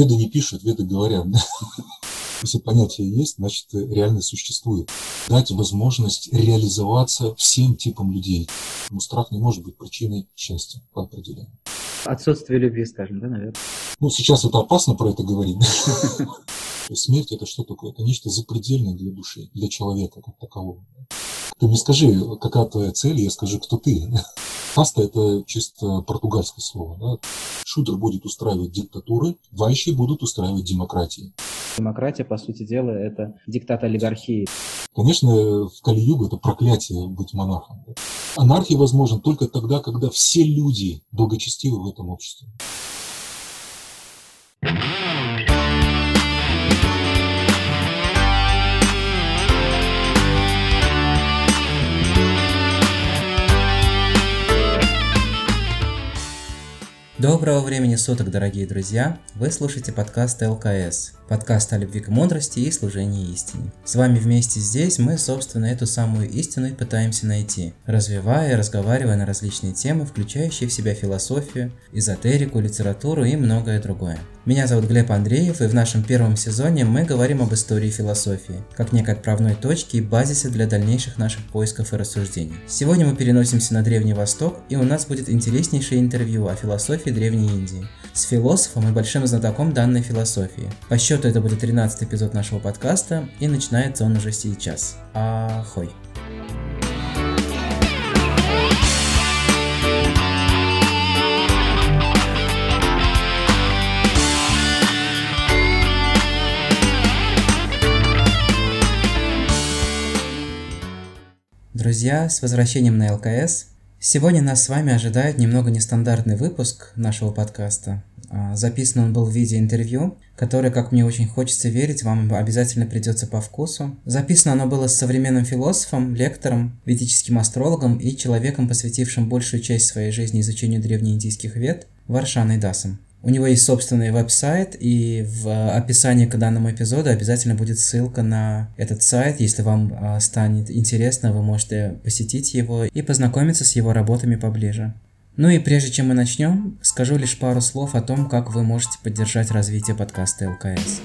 Веды не пишут, веды говорят. Если понятие есть, значит реально существует. Дать возможность реализоваться всем типам людей. Но страх не может быть причиной счастья по определению. Отсутствие любви, скажем, да, наверное? Ну, сейчас это опасно про это говорить. Смерть это что такое? Это нечто запредельное для души, для человека как такового. Ты мне скажи, какая твоя цель, я скажу, кто ты. Каста – это чисто португальское слово. Да? Шутер будет устраивать диктатуры, вайщи будут устраивать демократии. Демократия, по сути дела, это диктат олигархии. Конечно, в Кали-Югу это проклятие быть монархом. Анархия возможна только тогда, когда все люди благочестивы в этом обществе. Доброго времени суток, дорогие друзья! Вы слушаете подкаст ЛКС, подкаст о любви к мудрости и служении истине. С вами вместе здесь мы, собственно, эту самую истину и пытаемся найти, развивая и разговаривая на различные темы, включающие в себя философию, эзотерику, литературу и многое другое. Меня зовут Глеб Андреев, и в нашем первом сезоне мы говорим об истории философии, как некой отправной точке и базисе для дальнейших наших поисков и рассуждений. Сегодня мы переносимся на Древний Восток, и у нас будет интереснейшее интервью о философии Древней Индии с философом и большим знатоком данной философии. По счету это будет 13 эпизод нашего подкаста, и начинается он уже сейчас. Ахой! Друзья, с возвращением на ЛКС. Сегодня нас с вами ожидает немного нестандартный выпуск нашего подкаста. А, записан он был в виде интервью, которое, как мне очень хочется верить, вам обязательно придется по вкусу. Записано оно было с современным философом, лектором, ведическим астрологом и человеком, посвятившим большую часть своей жизни изучению древнеиндийских вед, Варшаной Дасом. У него есть собственный веб-сайт, и в описании к данному эпизоду обязательно будет ссылка на этот сайт. Если вам а, станет интересно, вы можете посетить его и познакомиться с его работами поближе. Ну и прежде чем мы начнем, скажу лишь пару слов о том, как вы можете поддержать развитие подкаста ЛКС.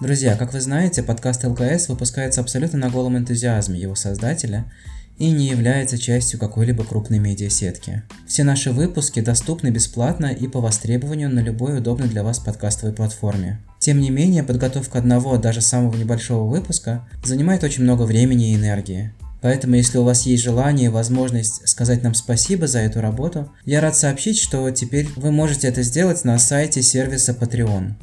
Друзья, как вы знаете, подкаст ЛКС выпускается абсолютно на голом энтузиазме его создателя – и не является частью какой-либо крупной медиасетки. Все наши выпуски доступны бесплатно и по востребованию на любой удобной для вас подкастовой платформе. Тем не менее, подготовка одного, даже самого небольшого выпуска занимает очень много времени и энергии. Поэтому, если у вас есть желание и возможность сказать нам спасибо за эту работу, я рад сообщить, что теперь вы можете это сделать на сайте сервиса Patreon.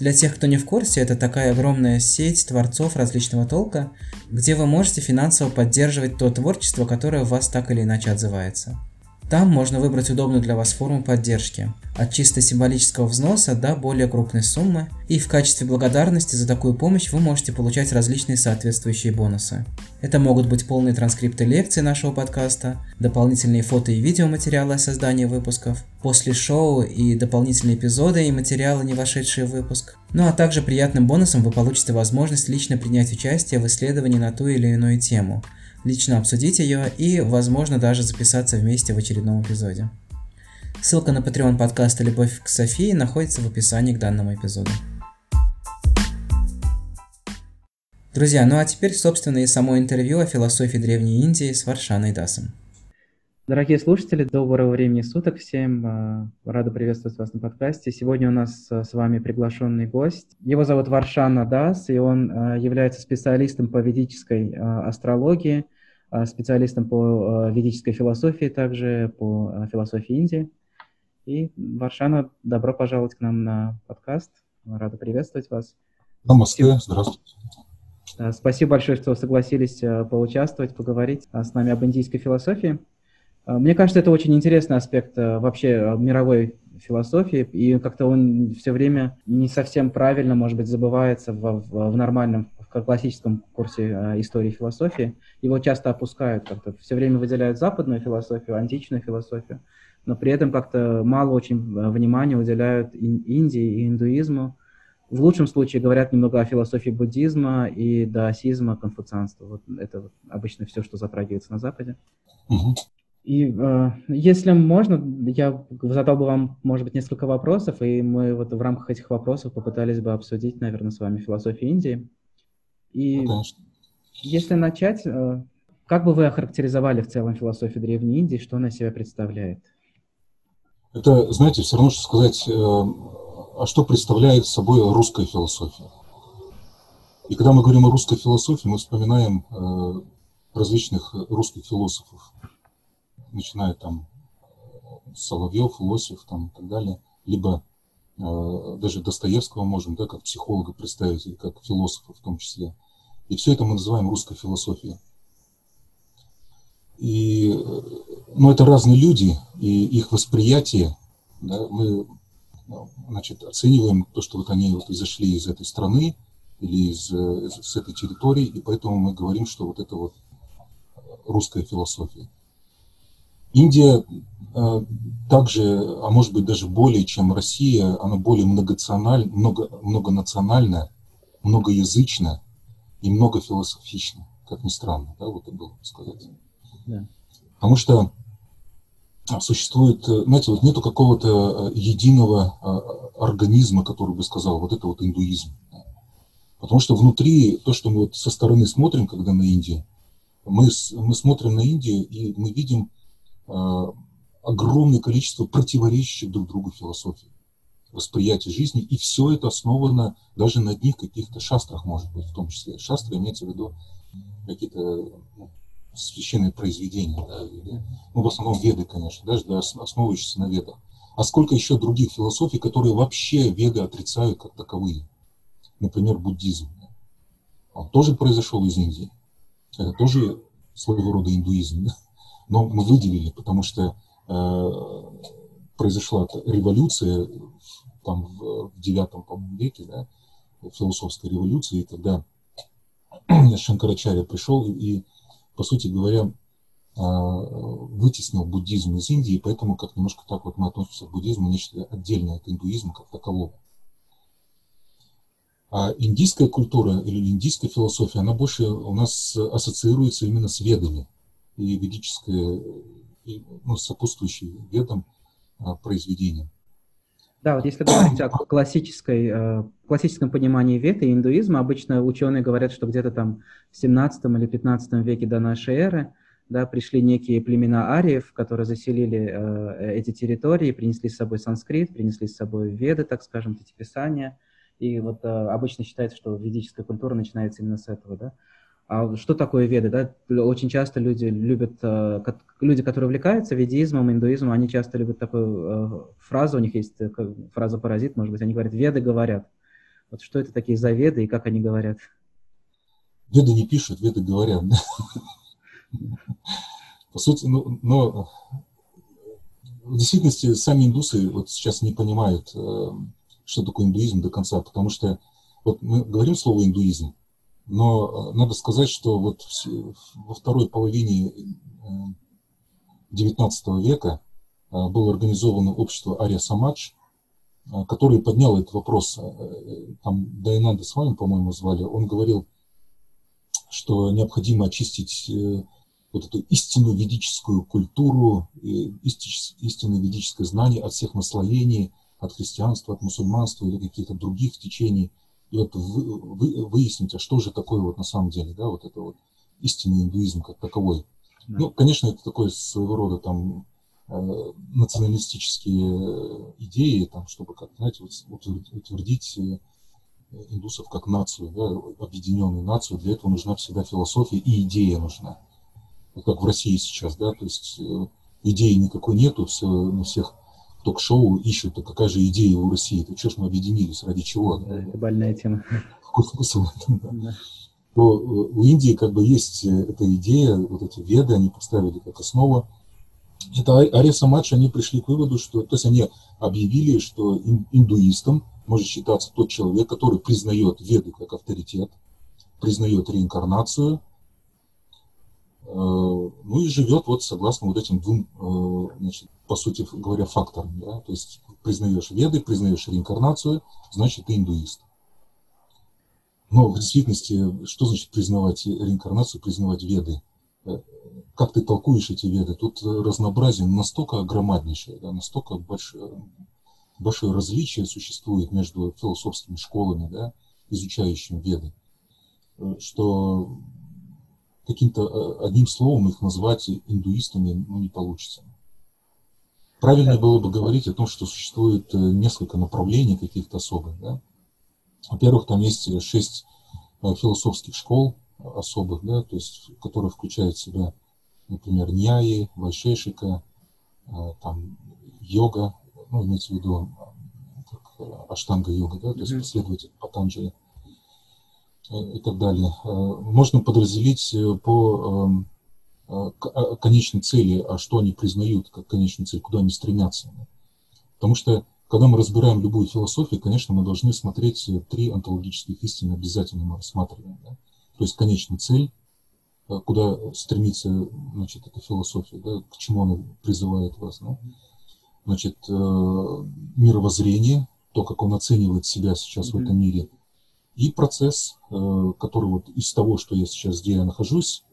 Для тех, кто не в курсе, это такая огромная сеть творцов различного толка, где вы можете финансово поддерживать то творчество, которое в вас так или иначе отзывается. Там можно выбрать удобную для вас форму поддержки, от чисто символического взноса до более крупной суммы, и в качестве благодарности за такую помощь вы можете получать различные соответствующие бонусы. Это могут быть полные транскрипты лекций нашего подкаста, дополнительные фото и видеоматериалы о создании выпусков, после шоу и дополнительные эпизоды и материалы, не вошедшие в выпуск. Ну а также приятным бонусом вы получите возможность лично принять участие в исследовании на ту или иную тему – лично обсудить ее и, возможно, даже записаться вместе в очередном эпизоде. Ссылка на Patreon подкаста «Любовь к Софии» находится в описании к данному эпизоду. Друзья, ну а теперь, собственно, и само интервью о философии Древней Индии с Варшаной Дасом. Дорогие слушатели, доброго времени суток всем. А, рада приветствовать вас на подкасте. Сегодня у нас а, с вами приглашенный гость. Его зовут Варшана Дас, и он а, является специалистом по ведической астрологии, специалистом по ведической философии, также по философии Индии. И, Варшана, добро пожаловать к нам на подкаст. Рада приветствовать вас. Намасте, здравствуйте. Спасибо большое, что согласились поучаствовать, поговорить с нами об индийской философии. Мне кажется, это очень интересный аспект э, вообще э, мировой философии, и как-то он все время не совсем правильно, может быть, забывается в, в, в нормальном, классическом курсе э, истории философии. Его часто опускают как-то, все время выделяют западную философию, античную философию, но при этом как-то мало очень внимания уделяют Индии и индуизму. В лучшем случае говорят немного о философии буддизма и даосизма, конфуцианства. Вот это вот обычно все, что затрагивается на Западе. Угу. И э, если можно, я задал бы вам, может быть, несколько вопросов, и мы вот в рамках этих вопросов попытались бы обсудить, наверное, с вами философию Индии. И ну, если начать, э, как бы вы охарактеризовали в целом философию Древней Индии, что она себя представляет? Это, знаете, все равно, что сказать, э, а что представляет собой русская философия? И когда мы говорим о русской философии, мы вспоминаем э, различных русских философов, начиная там Соловьев, Лосев там, и так далее, либо э, даже Достоевского можем, да, как психолога представить, или как философа в том числе. И все это мы называем русской философией. И, но это разные люди, и их восприятие, да, мы значит, оцениваем то, что вот они вот изошли из этой страны или из, из, с этой территории, и поэтому мы говорим, что вот это вот русская философия. Индия э, также, а может быть даже более, чем Россия, она более многонациональ, много, многонациональная, многоязычная и многофилософичная, как ни странно, да, вот это было сказать. Да. Потому что существует, э, знаете, вот нету какого-то э, единого организма, который бы сказал, вот это вот индуизм. Потому что внутри, то, что мы вот со стороны смотрим, когда на Индию, мы, мы смотрим на Индию и мы видим э, огромное количество противоречащих друг другу философий, восприятия жизни, и все это основано даже на одних каких-то шастрах, может быть, в том числе. Шастры имеется в виду какие-то ну, священные произведения, да, или, ну, в основном веды, конечно, даже да, основывающиеся на ведах. А сколько еще других философий, которые вообще веды отрицают как таковые. Например, буддизм. Он тоже произошел из Индии. Это тоже своего рода индуизм, да? но мы выделили, потому что э, произошла революция там в, девятом веке, да, философская революция, когда Шанкарачарья пришел и, и, по сути говоря, э, вытеснил буддизм из Индии, поэтому как немножко так вот мы относимся к буддизму, нечто отдельное от индуизма как такового. А индийская культура или индийская философия, она больше у нас ассоциируется именно с ведами и ведическое, и, ну, сопутствующие ведам а, произведениям. Да, вот если говорить о классической, э, классическом понимании вед и индуизма, обычно ученые говорят, что где-то там в 17 или 15 веке до нашей эры да, пришли некие племена ариев, которые заселили э, эти территории, принесли с собой санскрит, принесли с собой веды, так скажем, эти писания – и вот а, обычно считается, что ведическая культура начинается именно с этого, да. А что такое веды, да? Очень часто люди любят, а, люди, которые увлекаются ведизмом, индуизмом, они часто любят такую а, фразу, у них есть э, фраза паразит, может быть, они говорят, веды говорят. Вот что это такие за веды и как они говорят? Веды не пишут, веды говорят. По сути, ну, но в действительности сами индусы вот сейчас не понимают, э, что такое индуизм до конца, потому что вот мы говорим слово индуизм, но э, надо сказать, что вот во второй половине XIX э, века э, было организовано общество Ария Самадж, которое подняло этот вопрос. Там Дайнанда с вами, по-моему, звали. Он говорил, что необходимо очистить вот эту истинную ведическую культуру, истинное ведическое знание от всех наслоений – от христианства, от мусульманства или каких-то других течений, и вот вы, вы, выяснить, а что же такое вот на самом деле, да, вот это вот истинный индуизм как таковой. Да. Ну, конечно, это такой своего рода там э, националистические идеи, там, чтобы, как, знаете, утвердить э, индусов как нацию, да, объединенную нацию, для этого нужна всегда философия и идея нужна. Вот как в России сейчас, да, то есть э, идеи никакой нету, все, на всех ток-шоу ищут, а какая же идея у России, это что ж мы объединились, ради чего? Да, это больная тема. Какой смысл? Да. То э, у Индии как бы есть э, эта идея, вот эти веды, они поставили как основу. Это Ария Самадж, они пришли к выводу, что, то есть они объявили, что индуистом может считаться тот человек, который признает веды как авторитет, признает реинкарнацию, ну и живет вот согласно вот этим двум значит, по сути говоря, фактором. Да? То есть признаешь веды, признаешь реинкарнацию, значит, ты индуист. Но в действительности, что значит признавать реинкарнацию, признавать веды? как ты толкуешь эти веды. Тут разнообразие настолько громаднейшее, да, настолько большое, большое различие существует между философскими школами, да, изучающими веды, что каким-то одним словом их назвать индуистами ну, не получится. Правильно было бы говорить о том, что существует несколько направлений каких-то особых. Да? Во-первых, там есть шесть философских школ особых, да, то есть, которые включают в себя например, ньяи, вайшешика, э, там, йога, ну, имеется в виду как э, аштанга-йога, да, то есть последователь Патанджали э, и так далее. Можно подразделить по эм, конечной цели, а что они признают как конечную цель, куда они стремятся. Потому что, когда мы разбираем любую философию, конечно, мы должны смотреть три онтологических истины, обязательно мы рассматриваем. Да? То есть конечная цель, Э, куда стремится значит, эта философия, да, к чему она призывает вас. Да? Значит, э, мировоззрение, то, как он оценивает себя сейчас mm-hmm. в этом мире, и процесс, э, который вот из того, что я сейчас, где я нахожусь,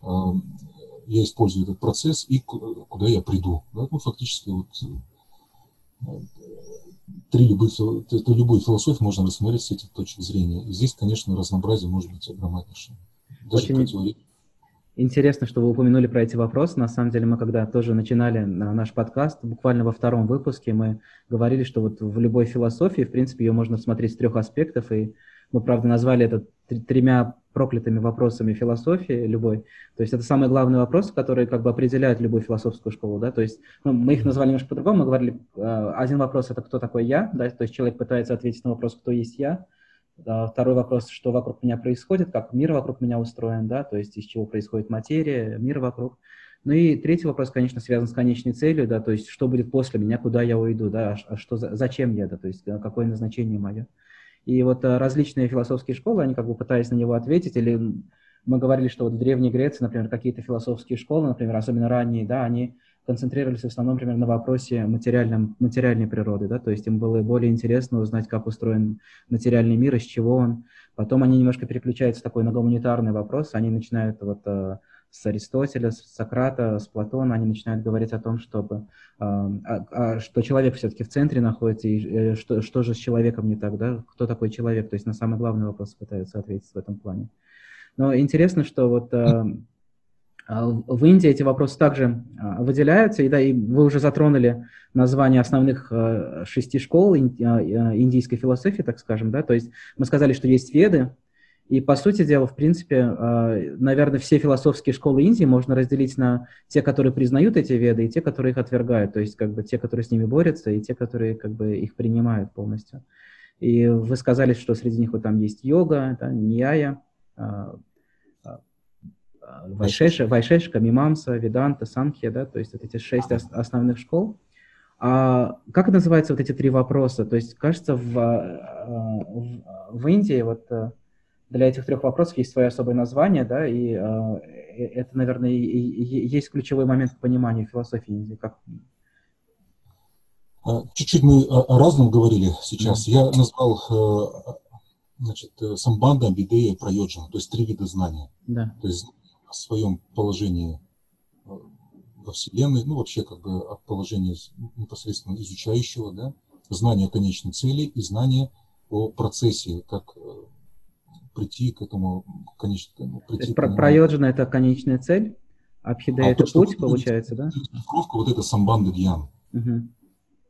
я использую этот процесс и куда я приду. Да? Ну, фактически вот три любых, любую философию можно рассмотреть с этих точек зрения. И здесь, конечно, разнообразие может быть огромнейшее. Даже Очень... противоречие Интересно, что вы упомянули про эти вопросы. На самом деле, мы когда тоже начинали наш подкаст, буквально во втором выпуске мы говорили, что вот в любой философии, в принципе, ее можно смотреть с трех аспектов, и мы, правда, назвали это тремя проклятыми вопросами философии любой. То есть это самый главный вопрос, который как бы определяет любую философскую школу, да, то есть ну, мы их назвали немножко по-другому, мы говорили, э, один вопрос – это кто такой я, да, то есть человек пытается ответить на вопрос, кто есть я, Второй вопрос, что вокруг меня происходит, как мир вокруг меня устроен, да, то есть из чего происходит материя, мир вокруг. Ну и третий вопрос, конечно, связан с конечной целью, да, то есть что будет после меня, куда я уйду, да, а что, зачем я, да, то есть какое назначение мое. И вот а, различные философские школы, они как бы пытаясь на него ответить, или мы говорили, что вот в Древней Греции, например, какие-то философские школы, например, особенно ранние, да, они концентрировались в основном, например, на вопросе материальном, материальной природы, да, то есть им было более интересно узнать, как устроен материальный мир, из чего он. Потом они немножко переключаются такой на гуманитарный вопрос, они начинают вот э, с Аристотеля, с Сократа, с Платона, они начинают говорить о том, чтобы, э, э, что человек все-таки в центре находится, и э, что, что же с человеком не так, да, кто такой человек, то есть на самый главный вопрос пытаются ответить в этом плане. Но интересно, что вот э, а, в Индии эти вопросы также а, выделяются, и, да, и вы уже затронули название основных а, шести школ индийской философии, так скажем, да, то есть мы сказали, что есть веды, и, по сути дела, в принципе, наверное, все философские школы Индии можно разделить на те, которые признают эти веды, и те, которые их отвергают, то есть как бы те, которые с ними борются, и те, которые как бы их принимают полностью. И вы сказали, что среди них вот там есть йога, да, ньяя, Вайшеша, Вайшешка, Мимамса, Веданта, Санхья, да, то есть вот эти шесть основных школ. А как называются вот эти три вопроса? То есть, кажется, в, в, Индии вот э, для этих трех вопросов есть свое особое название, да, и а, э, это, наверное, и, и есть ключевой момент к пониманию философии. Как... А, чуть-чуть мы о разном говорили сейчас. Mm-hmm. Я назвал э, значит, самбанда, бидея прайоджана, то есть три вида знания. Да. То есть о своем положении э, во Вселенной, ну вообще как бы о положении непосредственно изучающего, да, знание конечной цели и знание о процессе, как э, прийти к этому конечному. Прийти про, проёджина это конечная цель, Абхида а это то, путь, получается, да? вот это самбанда гьян. Угу.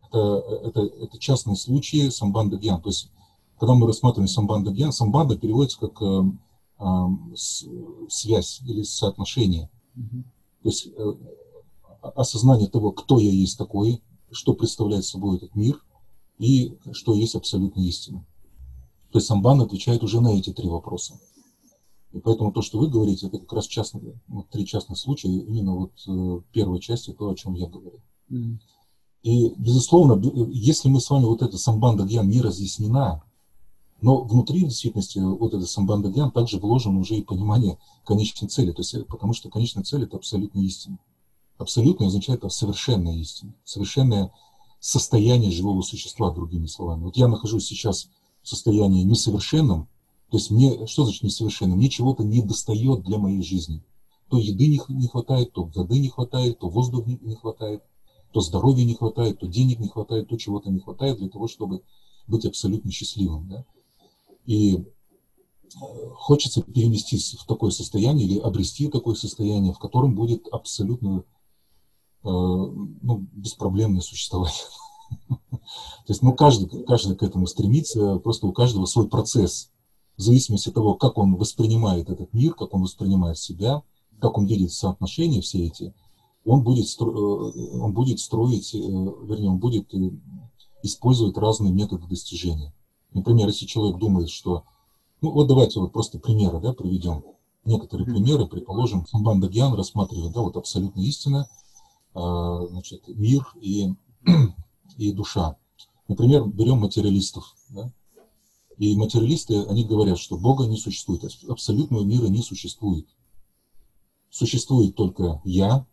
Это, это, это частные случаи самбанда гьян. То есть, когда мы рассматриваем самбанда гьян, самбанда переводится как э, связь или соотношение. Mm-hmm. То есть э, осознание того, кто я есть такой, что представляет собой этот мир и что есть абсолютная истина. То есть Самбан отвечает уже на эти три вопроса. И поэтому то, что вы говорите, это как раз частные, вот три частных случая, именно вот э, первой части, то, о чем я говорю. Mm-hmm. И, безусловно, если мы с вами вот эта самбанда гьян не разъяснена, но внутри, в действительности, вот это самбанда гьян также вложено уже и понимание конечной цели, то есть, э, потому что конечная цель – это абсолютная истина. Абсолютно означает совершенная истина, совершенное состояние живого существа, другими словами. Вот я нахожусь сейчас состоянии несовершенном, то есть мне, что значит несовершенным? Мне чего-то не достает для моей жизни. то еды не, хватает, то воды не хватает, то воздуха не, не хватает, то здоровья не хватает, то денег не хватает, то чего-то не хватает для того, чтобы быть абсолютно счастливым. Да? И э, хочется переместиться в такое состояние или обрести такое состояние, в котором будет абсолютно э, ну, беспроблемное существование. То есть, ну, каждый, каждый к этому стремится, просто у каждого свой процесс, в зависимости от того, как он воспринимает этот мир, как он воспринимает себя, как он видит соотношения все эти, он будет, стро... Э, он будет строить, э, вернее, он будет э, использовать разные методы достижения. Например, если человек думает, что... Ну, вот давайте вот просто примеры да, приведем. Некоторые примеры, предположим, Самбанда Гьян рассматривает, да, вот абсолютно истина, значит, мир и, и душа. Например, берем материалистов. Да? И материалисты, они говорят, что Бога не существует, абсолютного мира не существует. Существует только я.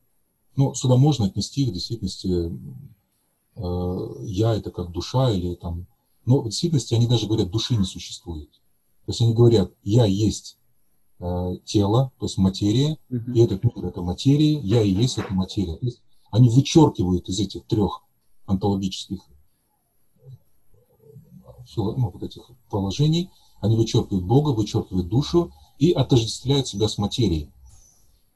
Ну, сюда можно отнести в действительности э, я это как душа или там... Но в действительности они даже говорят, души не существует. То есть они говорят, я есть э, тело, то есть материя, uh-huh. и этот мир это материя, я и есть эта материя. То есть они вычеркивают из этих трех онтологических ну, вот этих положений, они вычеркивают Бога, вычеркивают душу и отождествляют себя с материей.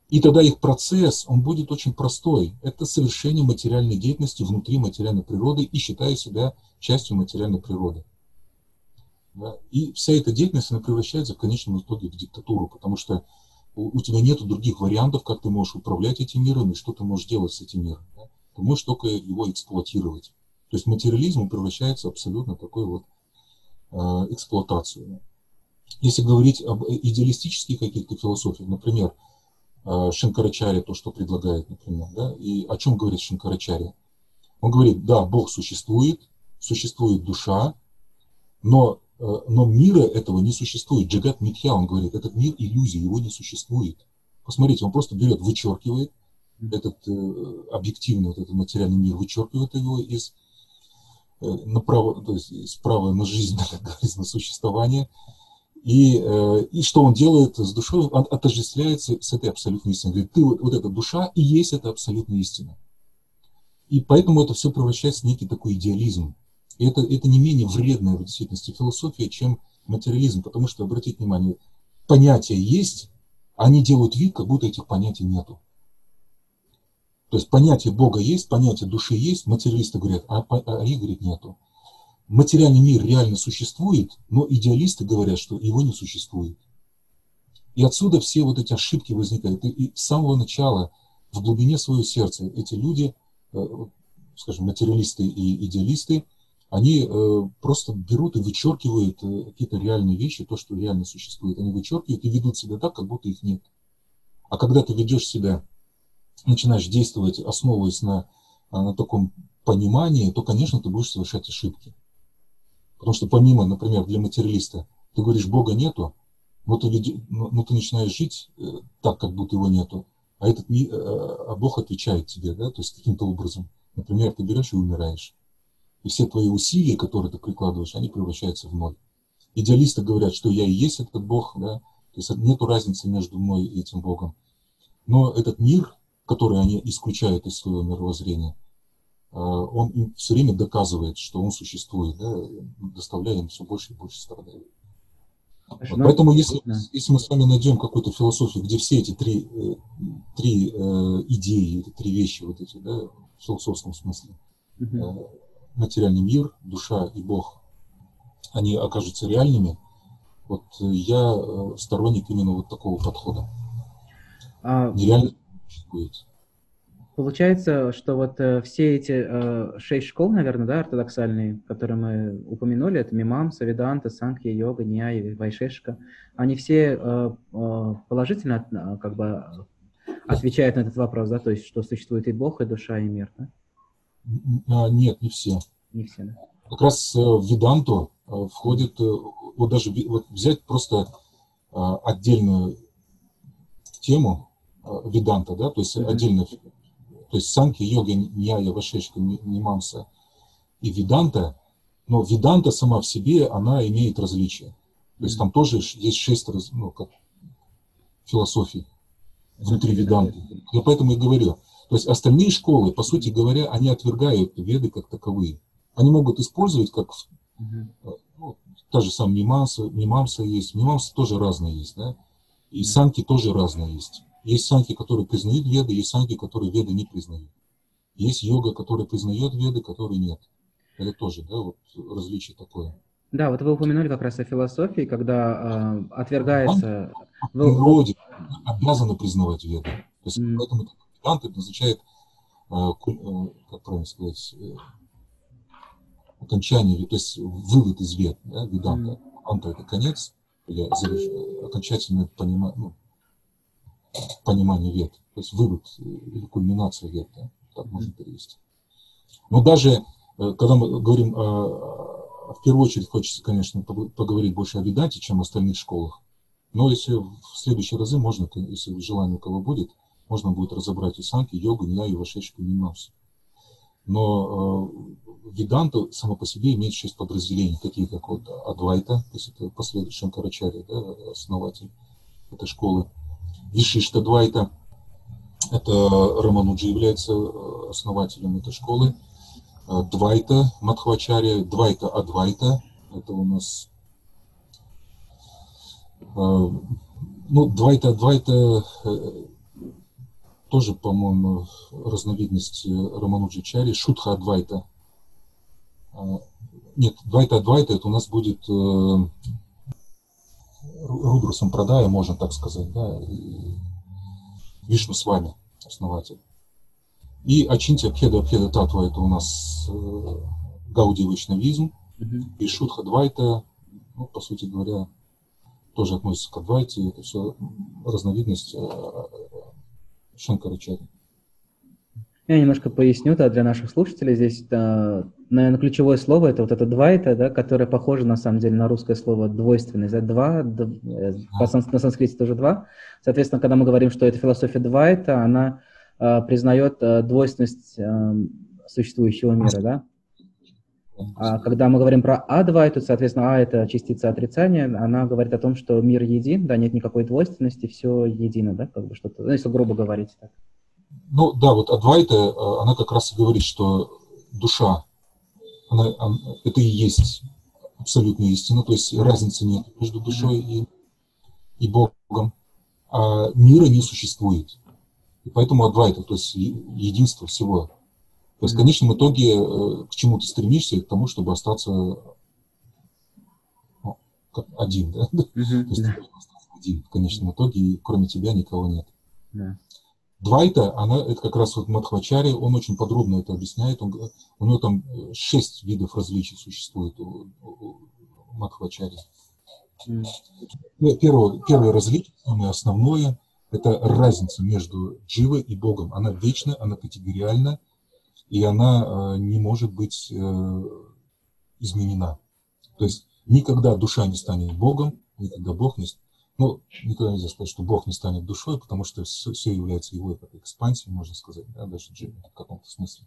И тогда их процесс, он будет очень простой. Это совершение материальной деятельности внутри материальной природы и считая себя частью материальной природы. И вся эта деятельность, она превращается в конечном итоге в диктатуру, потому что у, у тебя нет других вариантов, как ты можешь управлять этим миром и что ты можешь делать с этим миром. Ты можешь только его эксплуатировать. То есть материализм превращается абсолютно в такой вот э, эксплуатацию. Если говорить об идеалистических каких-то философиях, например, э, Шанкарачаря, то, что предлагает, например, да, и о чем говорит Шанкарачаря? Он говорит, да, Бог существует, существует душа, но, э, но мира этого не существует. Джагат Митхя, он говорит, этот мир иллюзия, его не существует. Посмотрите, он просто берет, вычеркивает этот э, объективный вот этот материальный мир, вычеркивает его из Э, на право, то есть с права на жизнь, на существование. И, э, и что он делает с душой? Он отождествляется с этой абсолютной истиной. Говорит, ты вот, вот эта душа и есть эта абсолютная истина. И поэтому это все превращается в некий такой идеализм. И это, это не менее вредная в действительности философия, чем материализм. Потому что, обратите внимание, понятия есть, они делают вид, как будто этих понятий нету. То есть понятие Бога есть, понятие души есть, материалисты говорят, а, а, говорит, нету. Материальный мир реально существует, но идеалисты говорят, что его не существует. И отсюда все вот эти ошибки возникают. И с самого начала, в глубине своего сердца, эти люди, э, скажем, материалисты и идеалисты, они э, просто берут и вычеркивают э, какие-то реальные вещи, то, что реально существует. Они вычеркивают и ведут себя так, как будто их нет. А когда ты ведешь себя начинаешь действовать, основываясь на, на таком понимании, то, конечно, ты будешь совершать ошибки. Потому что помимо, например, для материалиста, ты говоришь, Бога нету, но ты, но ты начинаешь жить э, так, как будто его нету, а, этот, э, а Бог отвечает тебе, да, то есть каким-то образом. Например, ты берешь и умираешь. И все твои усилия, которые ты прикладываешь, они превращаются в ноль. Идеалисты говорят, что я и есть этот Бог, да, то есть нет разницы между мной и этим Богом. Но этот мир, который они исключают из своего мировоззрения, а, он им все время доказывает, что он существует, да, доставляя им все больше и больше страданий. Вот поэтому если, если мы с вами найдем какую-то философию, где все эти три, э, три э, идеи, три вещи, вот эти, да, в философском смысле, угу. материальный мир, душа и Бог, они окажутся реальными, вот я сторонник именно вот такого подхода. А... Нереально будет. Получается, что вот э, все эти э, шесть школ, наверное, да, ортодоксальные, которые мы упомянули, это Мимам, Савиданта, Санкья, Йога, Ньяя, Вайшешка, они все э, э, положительно э, как бы отвечают на этот вопрос, да, то есть, что существует и Бог, и душа, и мир, да? А, нет, не все. Не все, да. Как раз э, в Веданту входит, вот даже вот взять просто отдельную тему, веданта, да, то есть mm-hmm. отдельно, то есть санки, йога, ньяя, вашешка, мимамса и веданта, но веданта сама в себе, она имеет различия. То есть там тоже есть шесть ну, как философий. внутри веданты. Я поэтому и говорю. То есть остальные школы, по сути говоря, они отвергают веды как таковые. Они могут использовать как ну, та же самая мимамса, мимамса есть. Мимамсы тоже разные есть, да? И санки тоже разные есть. Есть санки, которые признают веды, есть санки, которые веды не признают. Есть йога, которая признает веды, которые нет. Это тоже, да, вот различие такое. Да, вот вы упомянули как раз о философии, когда э, отвергается... В природе обязаны признавать веды. То есть, mm. Поэтому ведант это означает, э, э, как правильно сказать, э, окончание, то есть вывод из вед, да, веданта. Mm. Анта это конец, или окончательное понимание, ну, понимание вед, то есть вывод или кульминация вед, да, так можно перевести. Но даже когда мы говорим в первую очередь хочется, конечно, поговорить больше о Веданте, чем о остальных школах. Но если в следующие разы можно, если желание у кого будет, можно будет разобрать и санки, йогу, ния и вошедший мимамсу. Но э, Веданта само по себе имеет шесть подразделений, такие как вот Адвайта, то есть это последующий Шанкарачарья, да, основатель этой школы. Вишишта Двайта, это Рамануджи является э, основателем этой школы. Э, Двайта Мадхвачария, Двайта Адвайта, это у нас э, ну, Двайта Адвайта тоже, по-моему, разновидность Рамануджичари, Шутха Адвайта. Нет, Двайта Адвайта это у нас будет Рудрусом Прадая, можно так сказать, да, Вишну с вами, основатель. И Ачинти Абхеда Абхеда Татва это у нас э, Гауди Вайшнавизм. Uh-huh. И Шутха Двайта, ну, по сути говоря, тоже относится к Адвайте. Это все разновидность э, Шанкарачари. Я немножко поясню да, для наших слушателей. Здесь, да, наверное, ключевое слово это вот это двайта, да, которое похоже на самом деле на русское слово двойственность. Да, два, д, э, на санскрите тоже два. Соответственно, когда мы говорим, что это философия двайта, она э, признает э, двойственность э, существующего мира, да? А когда мы говорим про адвайту, соответственно, А – это частица отрицания, она говорит о том, что мир един, да, нет никакой двойственности, все едино, да, как бы что-то, ну, если грубо говорить так. Ну да, вот Адвайта, э, она как раз и говорит, что душа, она, она, это и есть абсолютная истина, то есть разницы нет между душой и, и Богом, а мира не существует. И поэтому Адвайта, то есть единство всего. То есть в конечном итоге э, к чему ты стремишься, к тому, чтобы остаться ну, один, да? То есть один в конечном итоге, и кроме тебя никого нет. Двайта, она, это как раз вот Мадхвачари, он очень подробно это объясняет. Он, у него там э, шесть видов различий существует у, у Мадхвачари. Mm. Первое, первое различие, самое основное, это разница между Дживой и Богом. Она вечна, она категориальна, и она э, не может быть э, изменена. То есть никогда душа не станет Богом, никогда Бог не, станет ну, никогда нельзя сказать, что Бог не станет душой, потому что все, все является его экспансией, можно сказать, да, даже в каком-то смысле.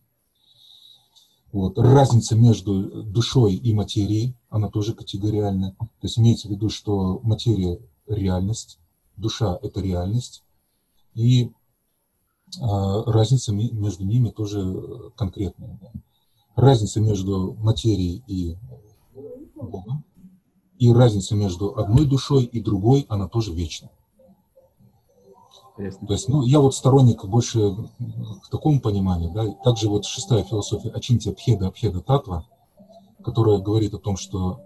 Вот. Разница между душой и материей, она тоже категориальна. То есть имеется в виду, что материя – реальность, душа – это реальность, и а, разница между ними тоже конкретная. Да. Разница между материей и Богом и разница между одной душой и другой, она тоже вечна. Интересно. То есть, ну, я вот сторонник больше к такому пониманию, да, также вот шестая философия Ачинти Абхеда Абхеда Татва, которая говорит о том, что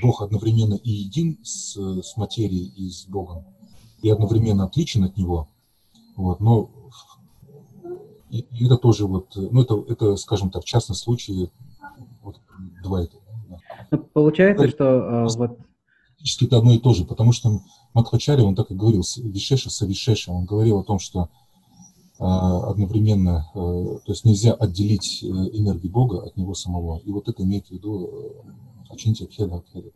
Бог одновременно и един с, с материей и с Богом, и одновременно отличен от Него, вот, но и, и это тоже вот, ну, это, это, скажем так, частный случай, вот, два это получается, что э, вот... Практически это одно и то же, потому что Мадхачари, он так и говорил, Вишеша Савишеша, он говорил о том, что э, одновременно, э, то есть нельзя отделить э, энергию Бога от Него самого. И вот это имеет в виду э, Ачинти Абхеда Абхеда.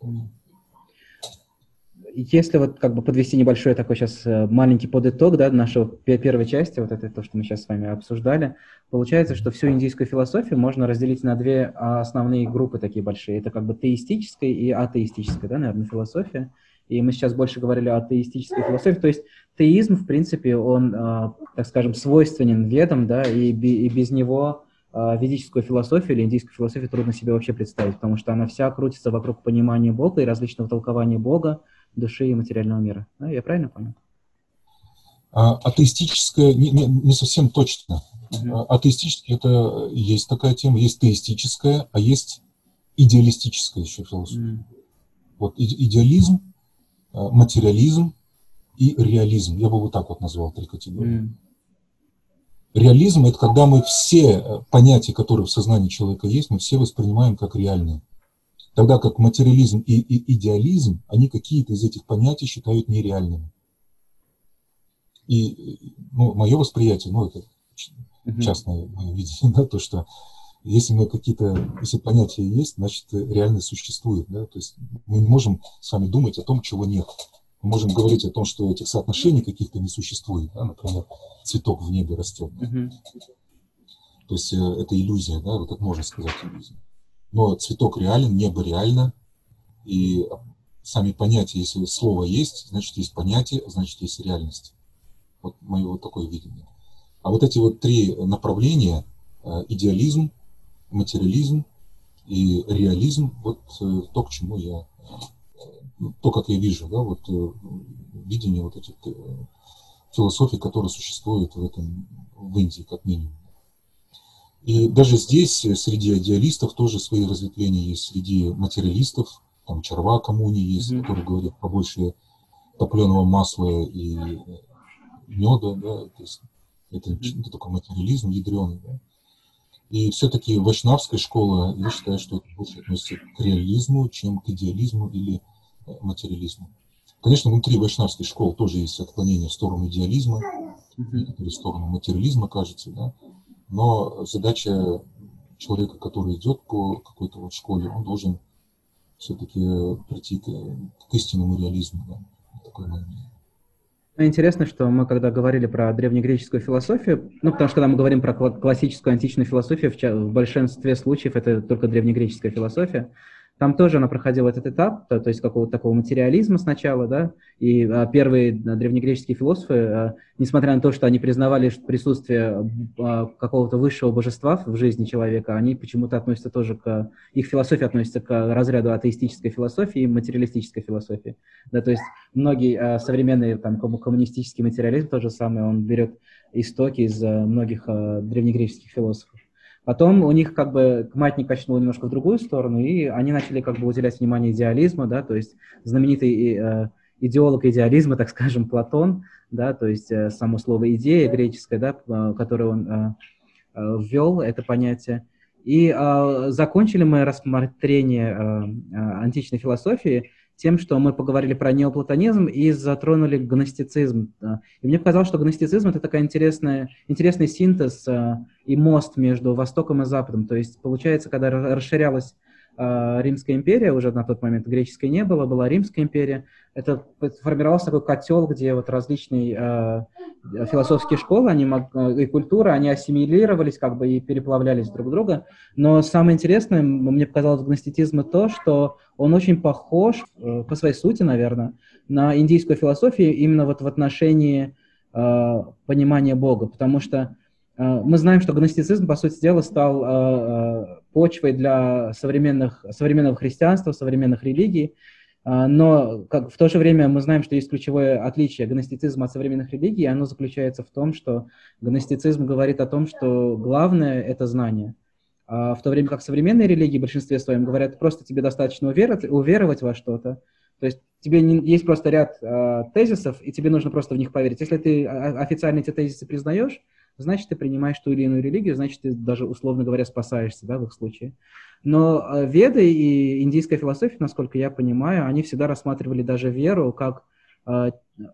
Если вот как бы подвести небольшой такой сейчас э, маленький подытог да, нашего первой части, вот это то, что мы сейчас с вами обсуждали, получается, что всю индийскую философию можно разделить на две основные группы такие большие. Это как бы теистическая и атеистическая, да, наверное, философия. и мы сейчас больше говорили о теистической философии. То есть теизм, в принципе, он, а, так скажем, свойственен ведам, да, и, и без него а, ведическую философию или индийскую философию трудно себе вообще представить, потому что она вся крутится вокруг понимания Бога и различного толкования Бога, души и материального мира. Да, я правильно понял? А, атеистическое не, не, не совсем точно. Uh-huh. Атеистическое это есть такая тема, есть теистическая, а есть идеалистическая еще философия. Uh-huh. Вот идеализм, материализм и реализм. Я бы вот так вот назвал три категории. Uh-huh. Реализм – это когда мы все э, понятия, которые в сознании человека есть, мы все воспринимаем как реальные. Тогда как материализм и, и идеализм, они какие-то из этих понятий считают нереальными. И ну, мое восприятие, ну это частное видение, да, то, что если мы какие-то, если понятия есть, значит реальность существует, да, то есть мы не можем с вами думать о том, чего нет. Мы можем говорить о том, что этих соотношений каких-то не существует, да, например, цветок в небе растет. Да. То есть э, это иллюзия, да, вот это можно сказать иллюзия. Но цветок реален, небо реально, и сами понятия, если слово есть, значит есть понятие, значит есть реальность. Вот мое вот такое видение. А вот эти вот три направления, э, идеализм, материализм и реализм, вот э, то, к чему я, э, то, как я вижу, да, вот видение вот этих философий, которые существуют в этом, в Индии, как минимум. И даже здесь среди идеалистов тоже свои разветвления есть, среди материалистов, там Чарва коммуни есть, mm-hmm. которые говорят побольше топленого масла и меда, да, то есть это, это такой материализм ядреный, да. И все-таки вайшнавская школа, я считаю, что это больше относится к реализму, чем к идеализму или э, материализму. Конечно, внутри вайшнавской школы тоже есть отклонение в сторону идеализма, или в сторону материализма, кажется, да. Но задача человека, который идет по какой-то вот школе, он должен все-таки прийти к, к истинному реализму, да. Такое мнение. Интересно, что мы когда говорили про древнегреческую философию, ну, потому что когда мы говорим про классическую античную философию, в, в большинстве случаев это только древнегреческая философия, там тоже она проходила этот этап, то, то есть какого-то такого материализма сначала, да, и а, первые а, древнегреческие философы, а, несмотря на то, что они признавали присутствие а, какого-то высшего божества в жизни человека, они почему-то относятся тоже к, их философия относится к разряду атеистической философии и материалистической философии, да, то есть многие а, современные, там, коммунистический материализм, то же самое, он берет истоки из а, многих а, древнегреческих философов. Потом у них как бы маятник качнул немножко в другую сторону, и они начали как бы уделять внимание идеализму, да, то есть знаменитый э, идеолог идеализма, так скажем, Платон, да, то есть э, само слово идея греческое, да, э, которое он э, э, ввел, это понятие. И э, закончили мы рассмотрение э, э, античной философии тем, что мы поговорили про неоплатонизм и затронули гностицизм. И мне показалось, что гностицизм — это такая интересная, интересный синтез э, и мост между Востоком и Западом. То есть, получается, когда расширялась Римская империя, уже на тот момент греческой не было, была Римская империя, это формировался такой котел, где вот различные э, философские школы они, э, и культуры, они ассимилировались как бы и переплавлялись друг друга. Но самое интересное, мне показалось в гностицизме то, что он очень похож э, по своей сути, наверное, на индийскую философию именно вот в отношении э, понимания Бога, потому что э, мы знаем, что гностицизм, по сути дела, стал э, э почвой для современных, современного христианства, современных религий, а, но как, в то же время мы знаем, что есть ключевое отличие гностицизма от современных религий, и оно заключается в том, что гностицизм говорит о том, что главное – это знание. А в то время как современные религии в большинстве своем говорят, просто тебе достаточно уверовать, уверовать во что-то, то есть тебе не, есть просто ряд э, тезисов, и тебе нужно просто в них поверить. Если ты официально эти тезисы признаешь, значит, ты принимаешь ту или иную религию, значит, ты даже, условно говоря, спасаешься, да, в их случае. Но э, веды и индийская философия, насколько я понимаю, они всегда рассматривали даже веру как э,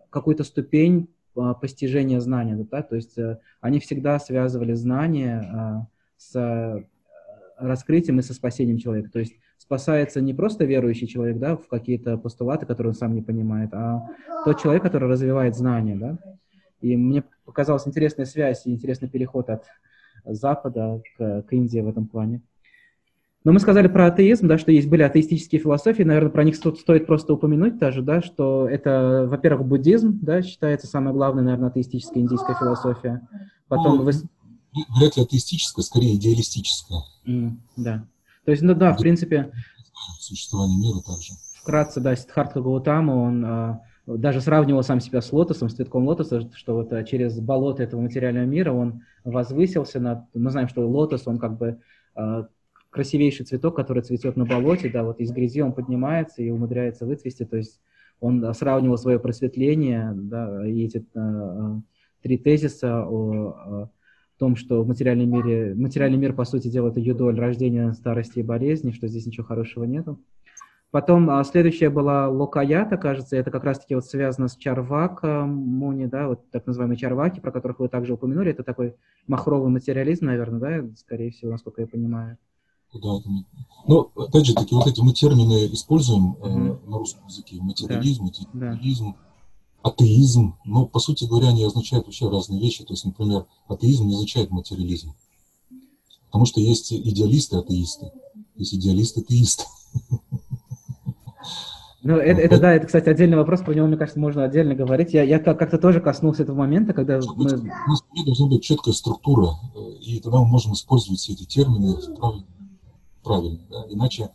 какую-то ступень э, постижения знания, да, то есть они всегда связывали знания с раскрытием и со спасением человека. То есть спасается не просто верующий человек, да, в какие-то постулаты, которые он сам не понимает, а тот человек, который развивает знания, да. И мне показалась интересная связь и интересный переход от Запада к, к Индии в этом плане. Но мы сказали про атеизм, да, что есть были атеистические философии, наверное, про них стоит просто упомянуть даже, да, что это, во-первых, буддизм, да, считается самой главной, наверное, атеистическая индийская философия. Потом ну, вы... Вряд ли атеистическая, скорее идеалистическая. Mm, да. То есть, ну да, в принципе... Существование мира также. Вкратце, да, Сиддхартха Гаутама, он а, даже сравнивал сам себя с лотосом, с цветком лотоса, что вот а, через болото этого материального мира он возвысился над... Мы знаем, что лотос, он как бы а, красивейший цветок, который цветет на болоте, да, вот из грязи он поднимается и умудряется выцвести, то есть он сравнивал свое просветление, да, и эти э, три тезиса о, о том, что в материальном мире, материальный мир, по сути дела, это юдоль рождения, старости и болезни, что здесь ничего хорошего нету. Потом а, следующая была Локаята, кажется, это как раз-таки вот связано с Чарвак Муни, да, вот так называемые Чарваки, про которых вы также упомянули, это такой махровый материализм, наверное, да, скорее всего, насколько я понимаю. Да, но опять же таки вот эти мы термины используем mm-hmm. э, на русском языке: материализм, да. материализм, да. атеизм. Но по сути говоря, они означают вообще разные вещи. То есть, например, атеизм не означает материализм, потому что есть идеалисты, атеисты, есть идеалисты, атеисты. Ну, это, это, да, это, кстати, отдельный вопрос, про него, мне кажется, можно отдельно говорить. Я, я как-то тоже коснулся этого момента, когда мы... У нас должна быть четкая структура, э, и тогда мы можем использовать все эти термины правильно правильно. Да? Иначе,